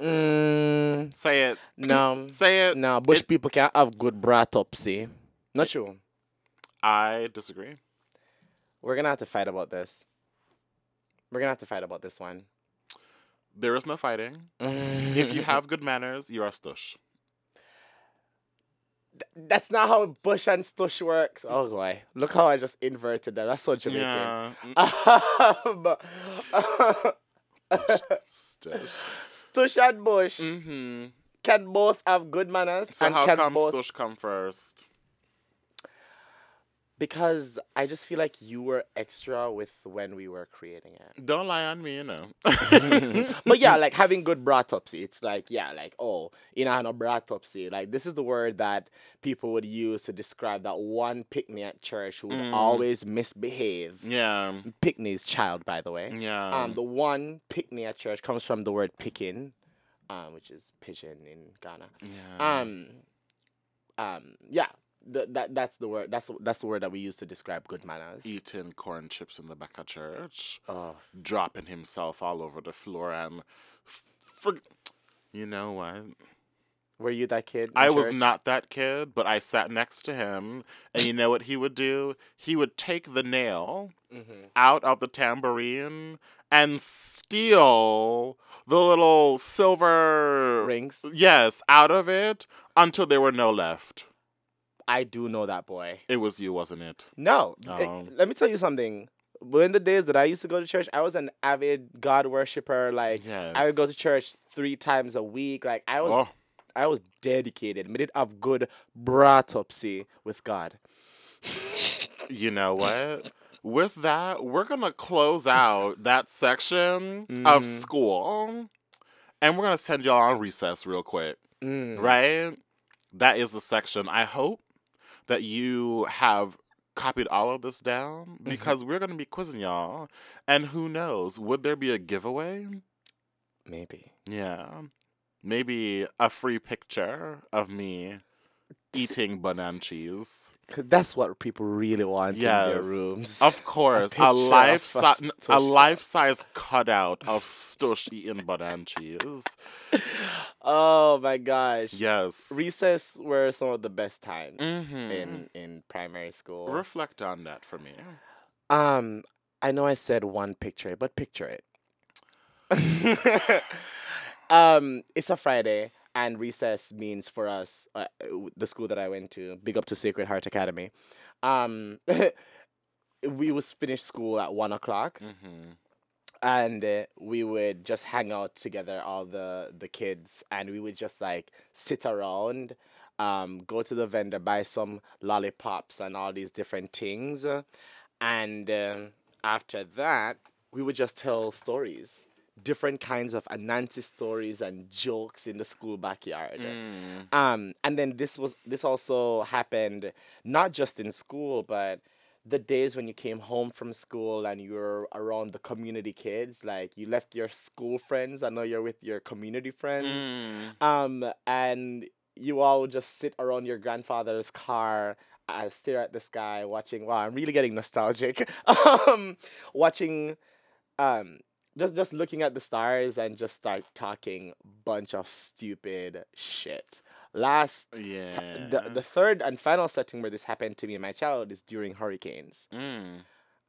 mm, Say it. no, Say it. no. Bush it- people can't have good broughtupsy. Not true. I disagree. We're gonna have to fight about this. We're gonna have to fight about this one. There is no fighting. If you have good manners, you're a stush. That's not how Bush and Stush works. Oh boy, look how I just inverted that. That's so Jamaican. Yeah. Um, Stush. Stush and Bush Mm-hmm. can both have good manners So and how can come both stush come first? Because I just feel like you were extra with when we were creating it. Don't lie on me, you know. but yeah, like having good broughtupsy, it's like yeah, like oh, you know, no broughtupsy. Like this is the word that people would use to describe that one pickney at church who would Mm. always misbehave. yeah. Pickney's child, by the way. Yeah. Um, the one pickney at church comes from the word picking, um, which is Pidgin in Ghana. yeah. Um, um, yeah, th- that that's the word. That's that's the word that we use to describe good manners. Eating corn chips in the back of church. Oh, dropping himself all over the floor and f- for, you know what Were you that kid? I was not that kid, but I sat next to him, and you know what he would do? He would take the nail Mhm. out of the tambourine and steal the little silver Rings. Yes, out of it until there were no left. I do know that boy. It was you, wasn't it? No. Oh. let me tell you something. When the days that I used to go to church, I was an avid God worshiper. Like Yes. I would go to church three times a week. Like I was Oh, I was dedicated. Made it have good broughtupsy with God. you know what? With that, we're gonna close out that section Mhm. of school, and we're gonna send y'all on recess real quick. Mm. Right? That is the section. I hope that you have copied all of this down mm-hmm. because we're going to be quizzing y'all. And who knows, would there be a giveaway? Maybe. Yeah. Maybe a free picture of me eating banana cheese. That's what people really want in their rooms. Of course, picture a life a si- a life size cutout of Stush eating banana cheese. oh my gosh. Yes. Recess were some of the best times Mhm. in in primary school. Reflect on that for me. Um, I know I said one picture, but picture it. um, it's a Friday, and recess means for us, uh, the school that I went to, big up to Sacred Heart Academy. Um, we was finish school at one o'clock, Mm-hmm. and uh, we would just hang out together, all the the kids, and we would just like sit around, um, go to the vendor, buy some lollipops and all these different things, and um, after that, we would just tell stories, different kinds of Anansi stories and jokes in the school backyard. Mm. Um, and then this was this also happened not just in school, but the days when you came home from school and you were around the community kids, like you left your school friends. I know you're with your community friends. Mm. Um, and you all just sit around your grandfather's car, uh, stare at the sky, watching. Wow, I'm really getting nostalgic. um, watching, um, just just looking at the stars and just start talking bunch of stupid shit. Last Yeah. t- the the third and final setting where this happened to me in my childhood is during hurricanes. Mm.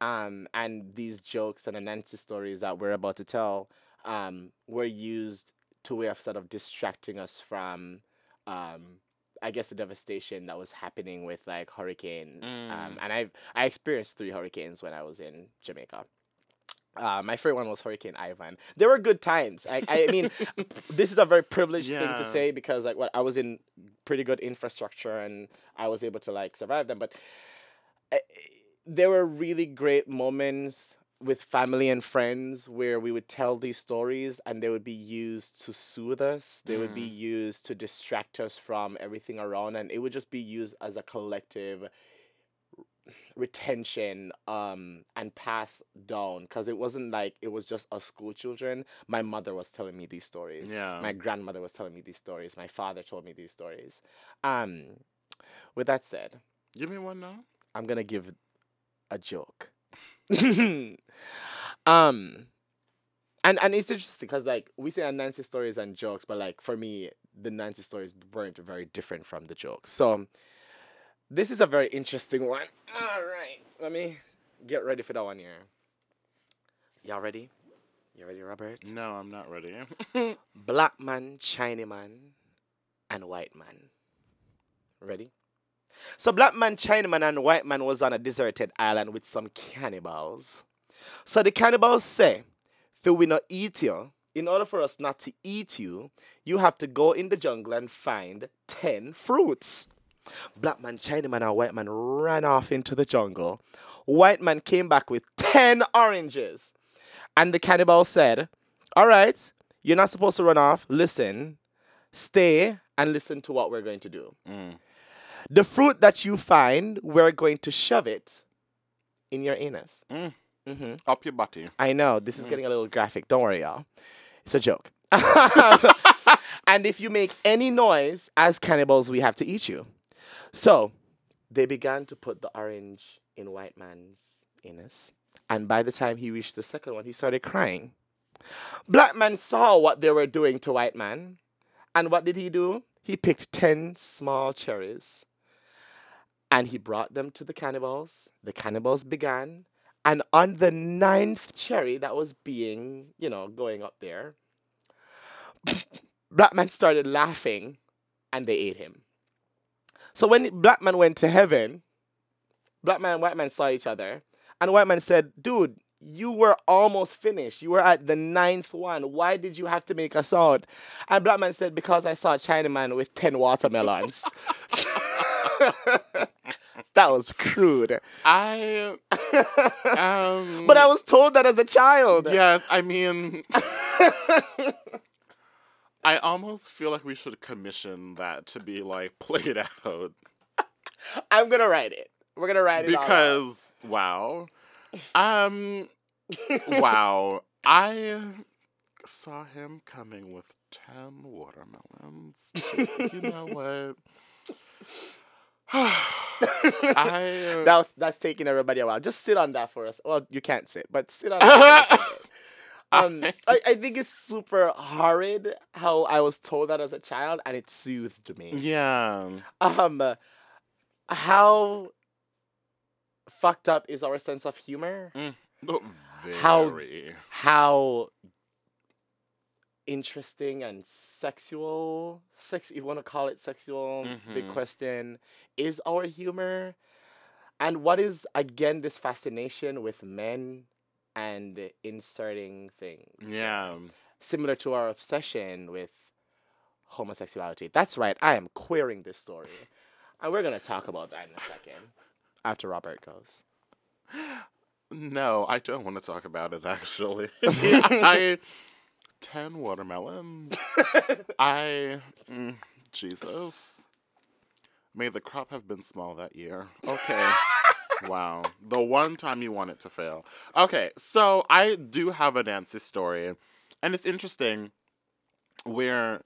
Um, and these jokes and Anansi stories that we're about to tell um, were used to way of sort of distracting us from, um, I guess, the devastation that was happening with like hurricane. Um, Mm. and I've I experienced three hurricanes when I was in Jamaica. Uh, my favorite one was Hurricane Ivan. There were good times. I, I mean, this is a very privileged thing to say because like what I was in pretty good infrastructure and I was able to like survive them. But uh, there were really great moments with family and friends where we would tell these stories and they would be used to soothe us. They would be used to distract us from everything around and it would just be used as a collective retention um and pass down because it wasn't like it was just us school children. My mother was telling me these stories. Yeah. my grandmother was telling me these stories. My father told me these stories. Um with that said Give me one now. i'm gonna give a joke. Um and and it's interesting because like we say Nancy stories and jokes but like for me the Nancy stories weren't very different from the jokes. So this is a very interesting one. All right, let me get ready for that one here. Y'all ready? You ready, Robert? No, I'm not ready. Black man, Chinese man, and white man. Ready? So black man, China man, and white man was on a deserted island with some cannibals. So the cannibals say, "If we not eat you, in order for us not to eat you, you have to go in the jungle and find ten fruits." Black man, China man, and white man ran off into the jungle. White man came back with ten oranges, and the cannibal said, "All right, you're not supposed to run off. Listen, stay and listen to what we're going to do." Mm. The fruit that you find, we're going to shove it in your anus. Mm. hmm Up your butty. I know this is getting a little graphic. Don't worry, y'all. It's a joke. and if you make any noise as cannibals, we have to eat you. So they began to put the orange in White Man's anus. And by the time he reached the second one, he started crying. Black Man saw what they were doing to White Man And what did he do? He picked 10 small cherries and he brought them to the cannibals. The cannibals began. And on the ninth cherry that was being, you know, going up there, Black man started laughing and they ate him. So when Black man went to heaven, Black man and White man saw each other. And White man said, Dude, you were almost finished. You were at the ninth one. Why did you have to make us out? And Black man said, Because I saw a Chinaman with 10 watermelons. that was crude. I um But I was told that as a child. Yes, I mean I almost feel like we should commission that to be like played out. I'm gonna write it. We're gonna write it because wow um wow i saw him coming with 10 watermelons you know what i That's that's taking everybody a while. Just sit on that for us. Well, you can't sit, but sit on that. for us. um, I, I think it's super horrid how I was told that as a child, and it soothed me. yeah Um, how fucked up is our sense of humor? Oh, How- very. How interesting and sexual, sex you want to call it sexual, big Mhm. question, is our humor? And what is again this fascination with men and inserting things? yeah Similar to our obsession with homosexuality. That's right, I am queering this story. And we're gonna talk about that in a second. After Robert goes. no i don't want to talk about it actually i 10 watermelons I, mm, Jesus. May the crop have been small that year. Okay. Wow. The one time you want it to fail. Okay, so I do have a Nancy story. And it's interesting where,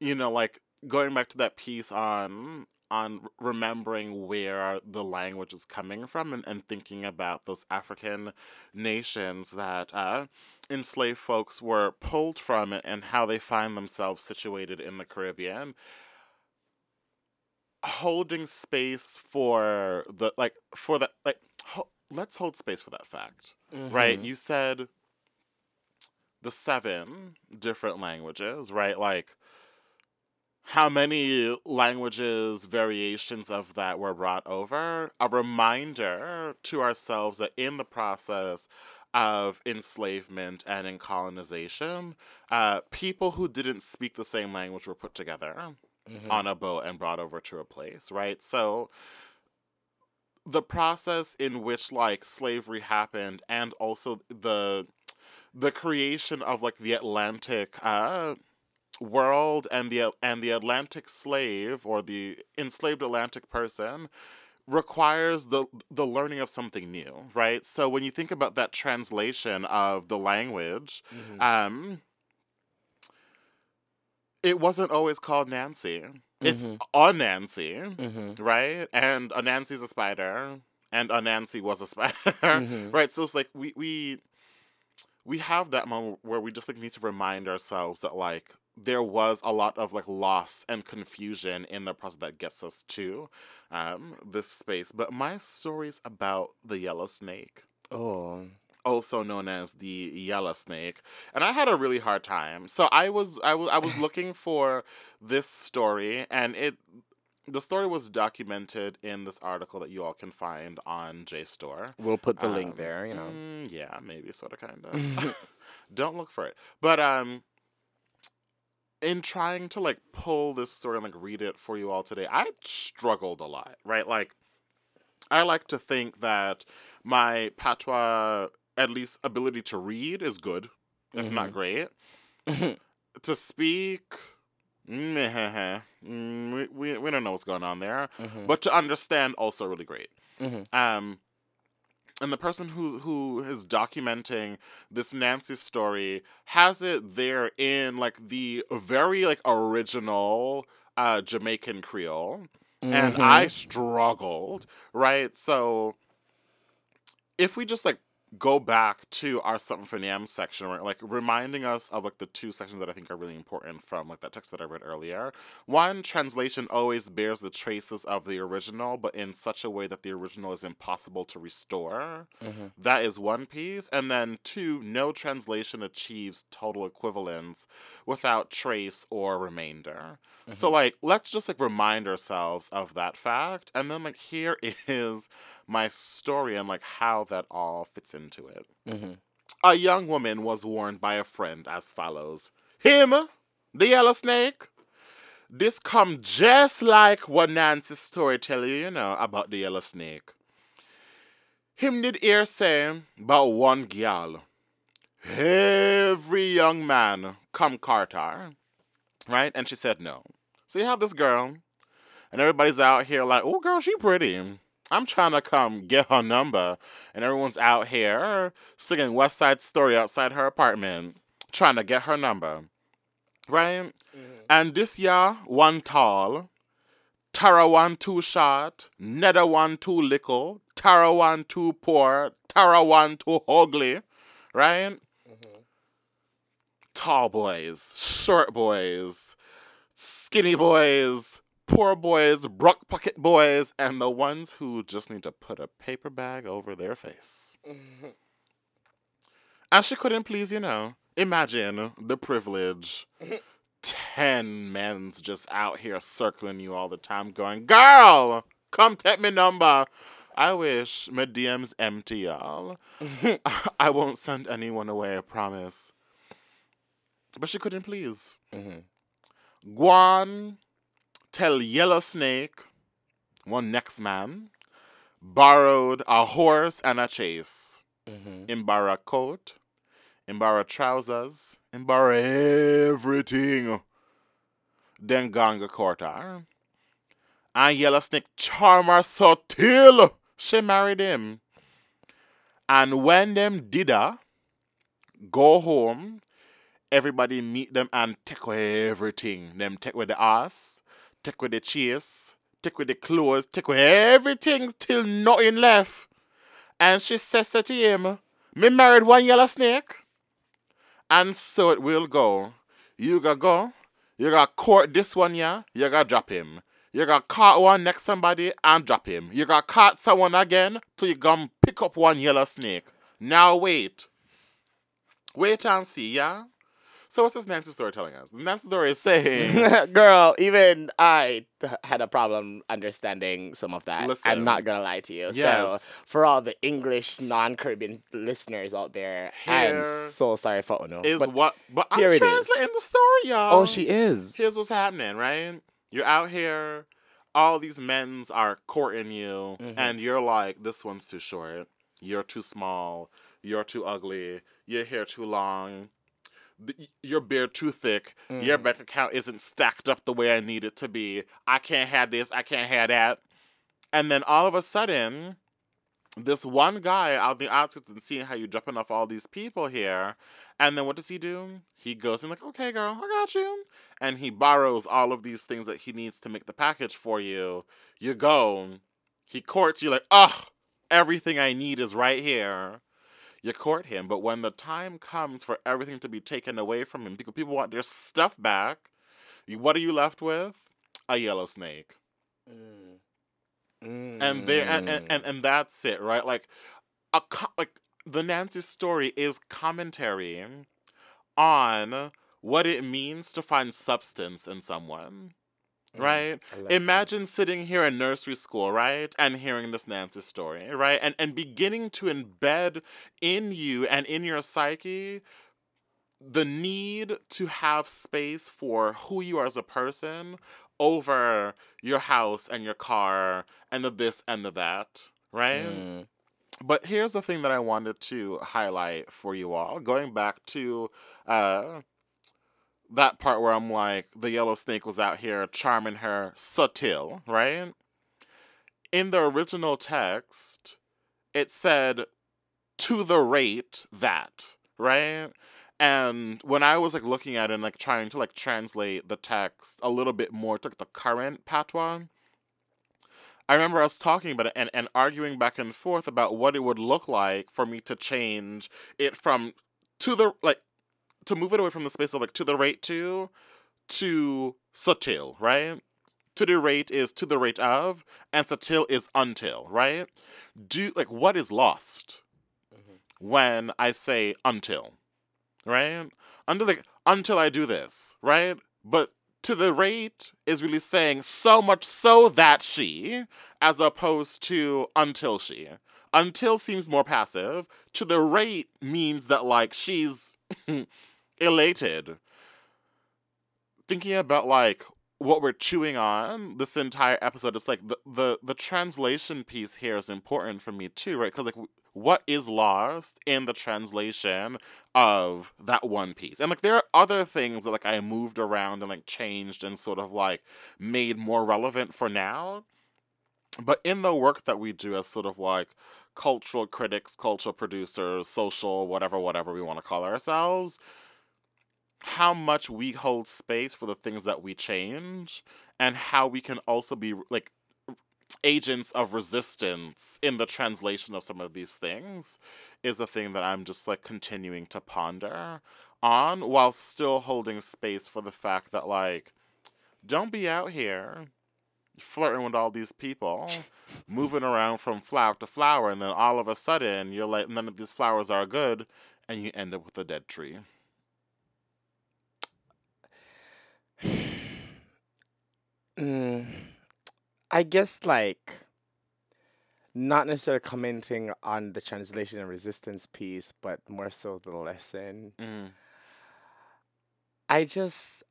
you know, like going back to that piece on on remembering where the language is coming from and, and thinking about those African nations that uh, enslaved folks were pulled from and how they find themselves situated in the Caribbean. Holding space for the like for the like ho- let's hold space for that fact. Right? Mm-hmm. You said the seven different languages, right? Like how many languages variations of that were brought over a reminder to ourselves that in the process of enslavement and in colonization uh, people who didn't speak the same language were put together on a boat and brought over to a place right so the process in which like slavery happened and also the the creation of like the atlantic uh world and the and the Atlantic slave or the enslaved Atlantic person requires the the learning of something new, right? So when you think about that translation of the language, Mm-hmm. um it wasn't always called Nancy. It's Mhm. a Nancy, Mm-hmm. right? And a Nancy's a spider, and a Nancy was a spider, Mhm. right? So it's like we we we have that moment where we just like need to remind ourselves that like there was a lot of like loss and confusion in the process that gets us to um this space. But my story's about the yellow snake Oh. Also known as the yellow snake and i had a really hard time so i was i was i was looking for this story and it the story was documented in this article that you all can find on JSTOR. We'll put the link Um, there, you know. Mm, yeah, maybe sort of kind of. Don't look for it. But um in trying to like pull this story and like read it for you all today, I struggled a lot, right? Like I like to think that my patois at least ability to read is good, if not great. to speak meh, mm, we, we, we don't know what's going on there. Mhm. But to understand also really great. Mhm. Um and the person who who is documenting this Nancy story has it there in like the very like original uh Jamaican Creole. And I struggled, right? So if we just like go back to our something for Niam section, right? Like reminding us of like the two sections that I think are really important from like that text that I read earlier. One, translation always bears the traces of the original, but in such a way that the original is impossible to restore. Mm-hmm. That is one piece. And then two, no translation achieves total equivalence without trace or remainder. So mm-hmm. like let's just like remind ourselves of that fact. And then like here is my story and like how that all fits into it. Mm-hmm. A young woman was warned by a friend as follows Him, the yellow snake. This come just like what Nancy's story tell you, you know, about the yellow snake. Him did hear say about one gal. Every young man come Carter, right? And she said no. So you have this girl, and everybody's out here like, oh, girl, she pretty. I'm trying to come get her number. And everyone's out here singing West Side Story outside her apartment, trying to get her number. Right? Mm-hmm. And this year, one tall, Tara one too short, Neda one too little, Tara one too poor, Tara one too ugly. Right? Mm-hmm. Tall boys, short boys, skinny boys, poor boys, broke pocket boys, and the ones who just need to put a paper bag over their face. Mm-hmm. and she couldn't please, you know. Imagine the privilege. Mm-hmm. Ten men's just out here circling you all the time, going, Girl, come take me number. I wish my DM's empty, y'all. Mm-hmm. I won't send anyone away, I promise. But she couldn't please. Guan tell Yellow Snake, one next man, borrowed a horse and a chase. Mm-hmm. Borrow a coat, borrow trousers, borrow everything. Then gone go. And Yellow Snake Charmer so till she married him. And when them did her, go home, everybody meet them and take away everything. Them take away the ass, take with the chase, take with the clothes, take with everything till nothing left. And she says to him, Me married one yellow snake. And so it will go. You gotta go, you gotta court this one, yeah, you gotta drop him. You gotta caught one next somebody and drop him. You gotta caught someone again till you gonna pick up one yellow snake. Now wait. Wait and see, yeah? So what's this Nancy story telling us? Nancy story is saying Girl, even I had a problem understanding some of that. Listen. I'm not gonna lie to you. Yes. So, for all the English non-Caribbean listeners out there, I'm so sorry for Ono. is but, what but I'm here it is. translating the story, y'all. oh, she is. Here's what's happening, right? You're out here, all these men's are courting you, Mhm. and you're like, this one's too short. You're too small. You're too ugly. Your hair too long. Your beard too thick. Your Mhm. bank account isn't stacked up the way I need it to be. I can't have this. I can't have that. And then all of a sudden, this one guy out the outskirts and seeing how you're dropping off all these people here. And then what does he do? He goes and like, okay, girl, I got you. And he borrows all of these things that he needs to make the package for you. You go. He courts you like, ugh, everything I need is right here. You court him, but when the time comes for everything to be taken away from him, because people want their stuff back, what are you left with? A yellow snake Mm. and there and, and, and and that's it right like a co- like the nancy story is commentary on what it means to find substance in someone right imagine sitting here in nursery school right and hearing this nancy story right and and beginning to embed in you and in your psyche the need to have space for who you are as a person over your house and your car and the this and the that, right? Mm. But here's the thing that I wanted to highlight for you all. Going back to uh, that part where I'm like, the yellow snake was out here charming her subtle, right? In the original text, it said to the rate that, right? And when I was like looking at it and like trying to like translate the text a little bit more to like, the current patois, I remember us talking about it and, and arguing back and forth about what it would look like for me to change it from to the like to move it away from the space of like to the rate to to subtil, right? To the rate is to the rate of, and subtil is until, right? Do like what is lost mm-hmm. when I say until, right? Until like until I do this, right? But to the rate is really saying so much so that she, as opposed to until she. Until seems more passive. To the rate means that like she's elated. Thinking about like what we're chewing on this entire episode, it's like the the, the translation piece here is important for me too, right? Because like what is lost in the translation of that one piece. And like there are other things that like I moved around and like changed and sort of like made more relevant for now. But in the work that we do as sort of like cultural critics, cultural producers, social, whatever, whatever we want to call ourselves, how much we hold space for the things that we change and how we can also be like agents of resistance in the translation of some of these things is a thing that I'm just like continuing to ponder on while still holding space for the fact that like don't be out here flirting with all these people moving around from flower to flower and then all of a sudden you're like none of these flowers are good and you end up with a dead tree I guess like not necessarily commenting on the translation and resistance piece, but more so the lesson. mm. I just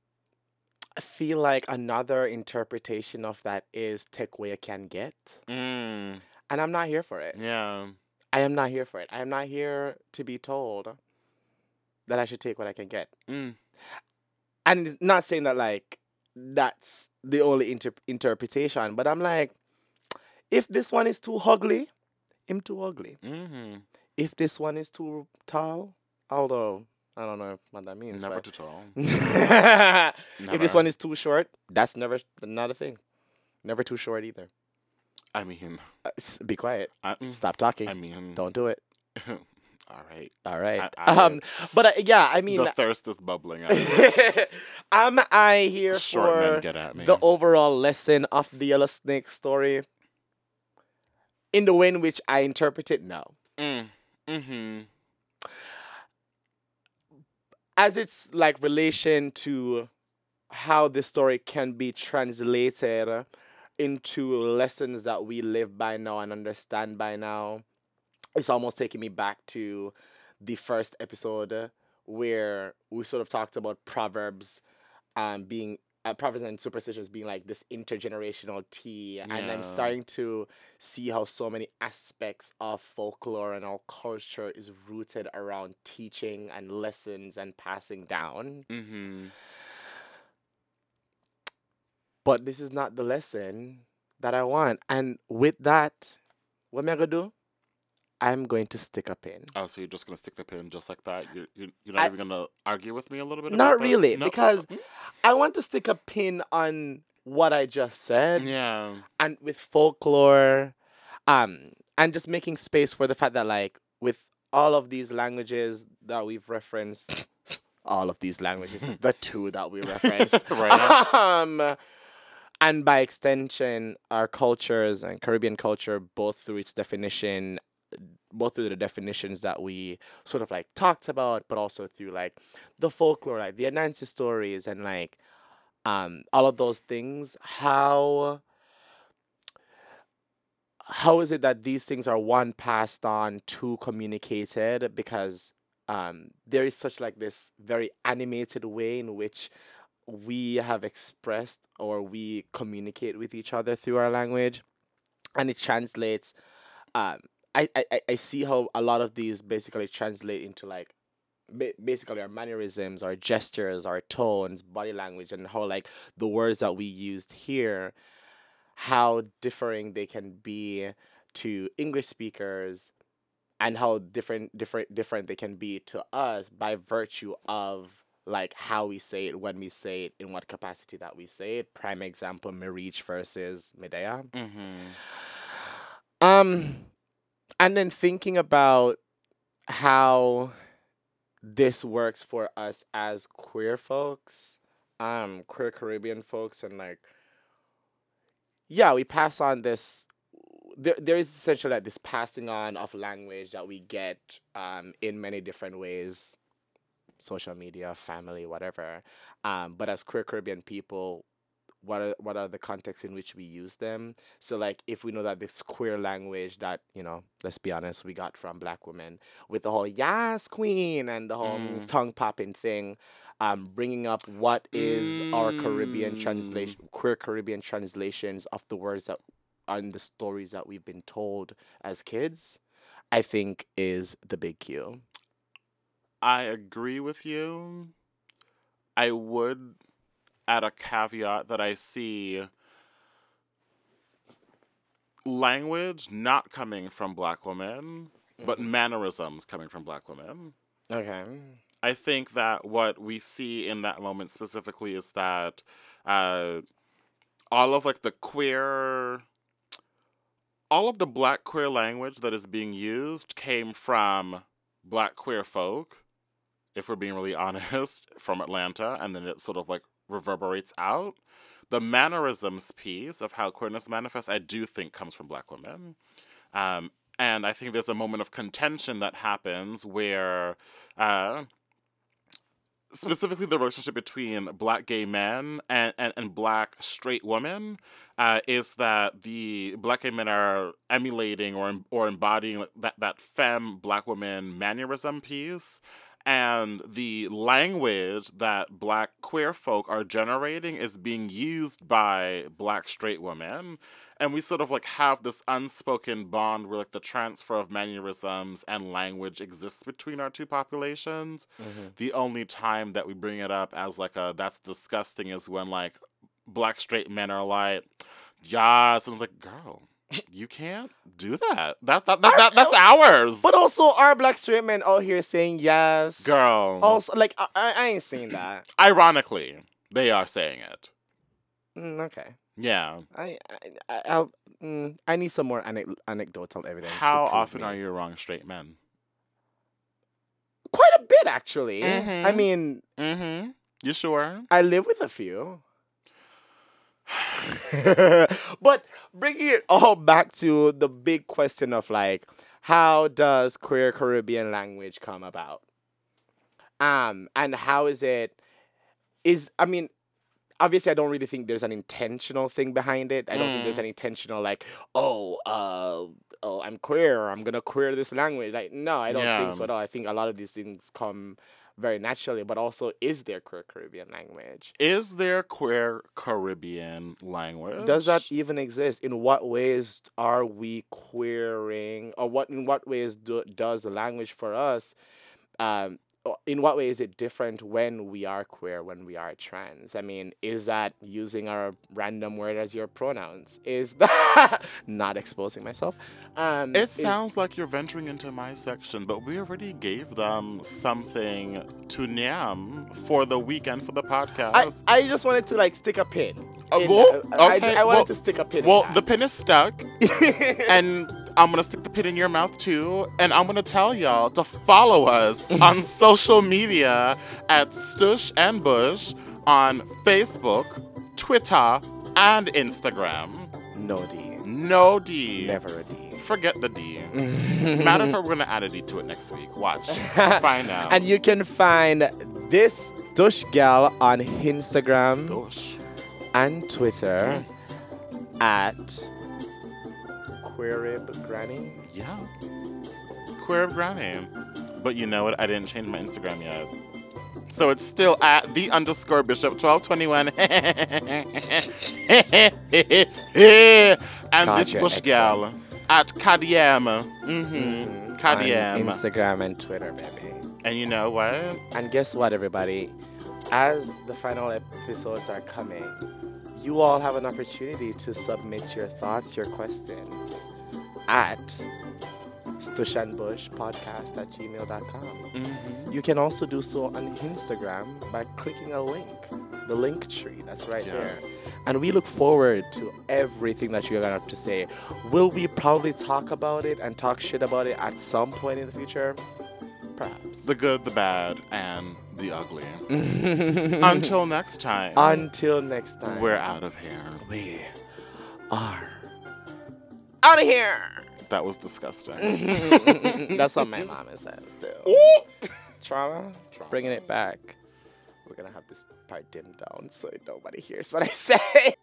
feel like another interpretation of that is take what you can get. Mm. And I'm not here for it. yeah I am not here for it. I am not here to be told that I should take what I can get. mm. And not saying that like that's the only inter- interpretation, but I'm like, if this one is too ugly, him too ugly. Mm-hmm. If this one is too tall, although I don't know what that means. never too tall if this one is too short, that's never not a thing. Never too short either. I mean Uh, be quiet. I, mm, Stop talking. I mean Don't do it. all right All right. I- I- um, but uh, yeah, I mean, the thirst is bubbling am I here short men for get at me the overall lesson of the Yellow Snake story? In the way in which I interpret it, no. mm. mm-hmm As it's like relation to how the story can be translated into lessons that we live by now and understand by now, it's almost taking me back to the first episode where we sort of talked about proverbs um being uh, proverbs and superstitions being like this intergenerational tea and i'm starting to see how so many aspects of folklore and our culture is rooted around teaching and lessons and passing down. Mm-hmm. But this is not the lesson that i want. And with that what am i gonna do i'm going to stick a pin. Oh so you're just gonna stick the pin just like that? You're, you're, you're I- not even gonna argue with me a little bit Not really, No? because Mm, i want to stick a pin on what i just said yeah. and with folklore um and just making space for the fact that like with all of these languages that we've referenced all of these languages the two that we referenced Right. um and by extension our cultures and caribbean culture both through its definition both through the definitions that we sort of like talked about but also through like the folklore like the anansi stories and like um all of those things. How how is it that these things are one passed on two communicated? Because um there is such like this very animated way in which we have expressed or we communicate with each other through our language and it translates um I, I, I- I see how a lot of these basically translate into like basically our mannerisms our gestures our tones body language and how like the words that we used here how differing they can be to english speakers and how different different different they can be to us by virtue of like how we say it, when we say it, in what capacity that we say it. Prime example, Marich versus Medea. Mm-hmm. Um, and then thinking about how this works for us as queer folks, um, queer Caribbean folks, and like, yeah, we pass on this. There, there is essentially like this passing on of language that we get um, in many different ways social media, family, whatever. Um, but as queer Caribbean people, what are what are the contexts in which we use them? So like if we know that this queer language that you know, let's be honest, we got from black women with the whole yes queen and the whole Mm. tongue popping thing, um, bringing up what is our Caribbean Mm. translation, queer Caribbean translations of the words that and the stories that we've been told as kids, I think is the big cue. I agree with you. I would add a caveat that I see language not coming from black women, but mannerisms coming from black women. Okay. I think that what we see in that moment specifically is that uh, all of like the queer, all of the black queer language that is being used came from black queer folk, if we're being really honest, from Atlanta, and then it sort of like reverberates out. The mannerisms piece of how queerness manifests, I do think comes from black women. Um, and I think there's a moment of contention that happens where uh, specifically the relationship between black gay men and, and, and black straight women uh, is that the black gay men are emulating or or embodying that, that femme black woman mannerism piece and the language that black queer folk are generating is being used by black straight women. And we sort of like have this unspoken bond where like the transfer of mannerisms and language exists between our two populations. Mm-hmm. The only time that we bring it up as like a that's disgusting is when like black straight men are like yeah and it's like girl you can't do that that, that, that, that that's ours But also, are black straight men out here saying yes? girl Also, like I, I I ain't seen that. ironically they are saying it Mm, okay. yeah I I I, I'll, mm, I need some more anec- anecdotal evidence. how often me. are you wrong, straight men Quite a bit, actually. I Mhm. mean, mm-hmm you sure I live with a few. but bringing it all back to the big question of like, how does queer Caribbean language come about? Um, and how is it? Is I mean, obviously, I don't really think there's an intentional thing behind it. I don't think there's Mm. an intentional like, oh, uh, oh, I'm queer. I'm gonna queer this language. Like, no, I don't think so at all. I think a lot of these things come very naturally. But also, is there queer Caribbean language? is there queer caribbean language Does that even exist? In what ways are we queering, or what in what ways do, does the language for us? Um, in what way is it different when we are queer, when we are trans? I mean, is that using our random word as your pronouns? Is that not exposing myself? Um, It is- sounds like you're venturing into my section, but we already gave them something to Nyam for the weekend for the podcast. I just wanted to like stick a pin. Uh, in well, that. I- okay, I, wanted well- to stick a pin. well, the pin is stuck, and I'm gonna stick the pin in your mouth too, and I'm gonna tell y'all to follow us on social media at Stush and Bush on Facebook, Twitter, and Instagram. no D, No D. never a D. Forget the D. Matter of fact, we're gonna add a D to it next week. Watch. Find out. And you can find this Stush Gal on Instagram Stush. and Twitter mm. at Queerib Granny. Yeah. Queer of Granny. But you know what? I didn't change my Instagram yet. So it's still at the underscore bishop 1221. and God, this bush gal at Kadiem. Mm-hmm. On Kadiem. Instagram and Twitter, baby. And you know what? And guess what, everybody? As the final episodes are coming, you all have an opportunity to submit your thoughts, your questions at stushandbushpodcast at gmail.com. Mm-hmm. You can also do so on Instagram by clicking a link, the link tree that's right Yes. there. And we look forward to everything that you're gonna have to say. Will we probably talk about it and talk shit about it at some point in the future? Perhaps. The good, the bad, and the ugly. Until next time, Until next time. we're out of here. we are out of here. That was disgusting. That's what my mama says too. Trauma, Trauma. bringing it back. We're gonna have this part dimmed down so nobody hears what I say.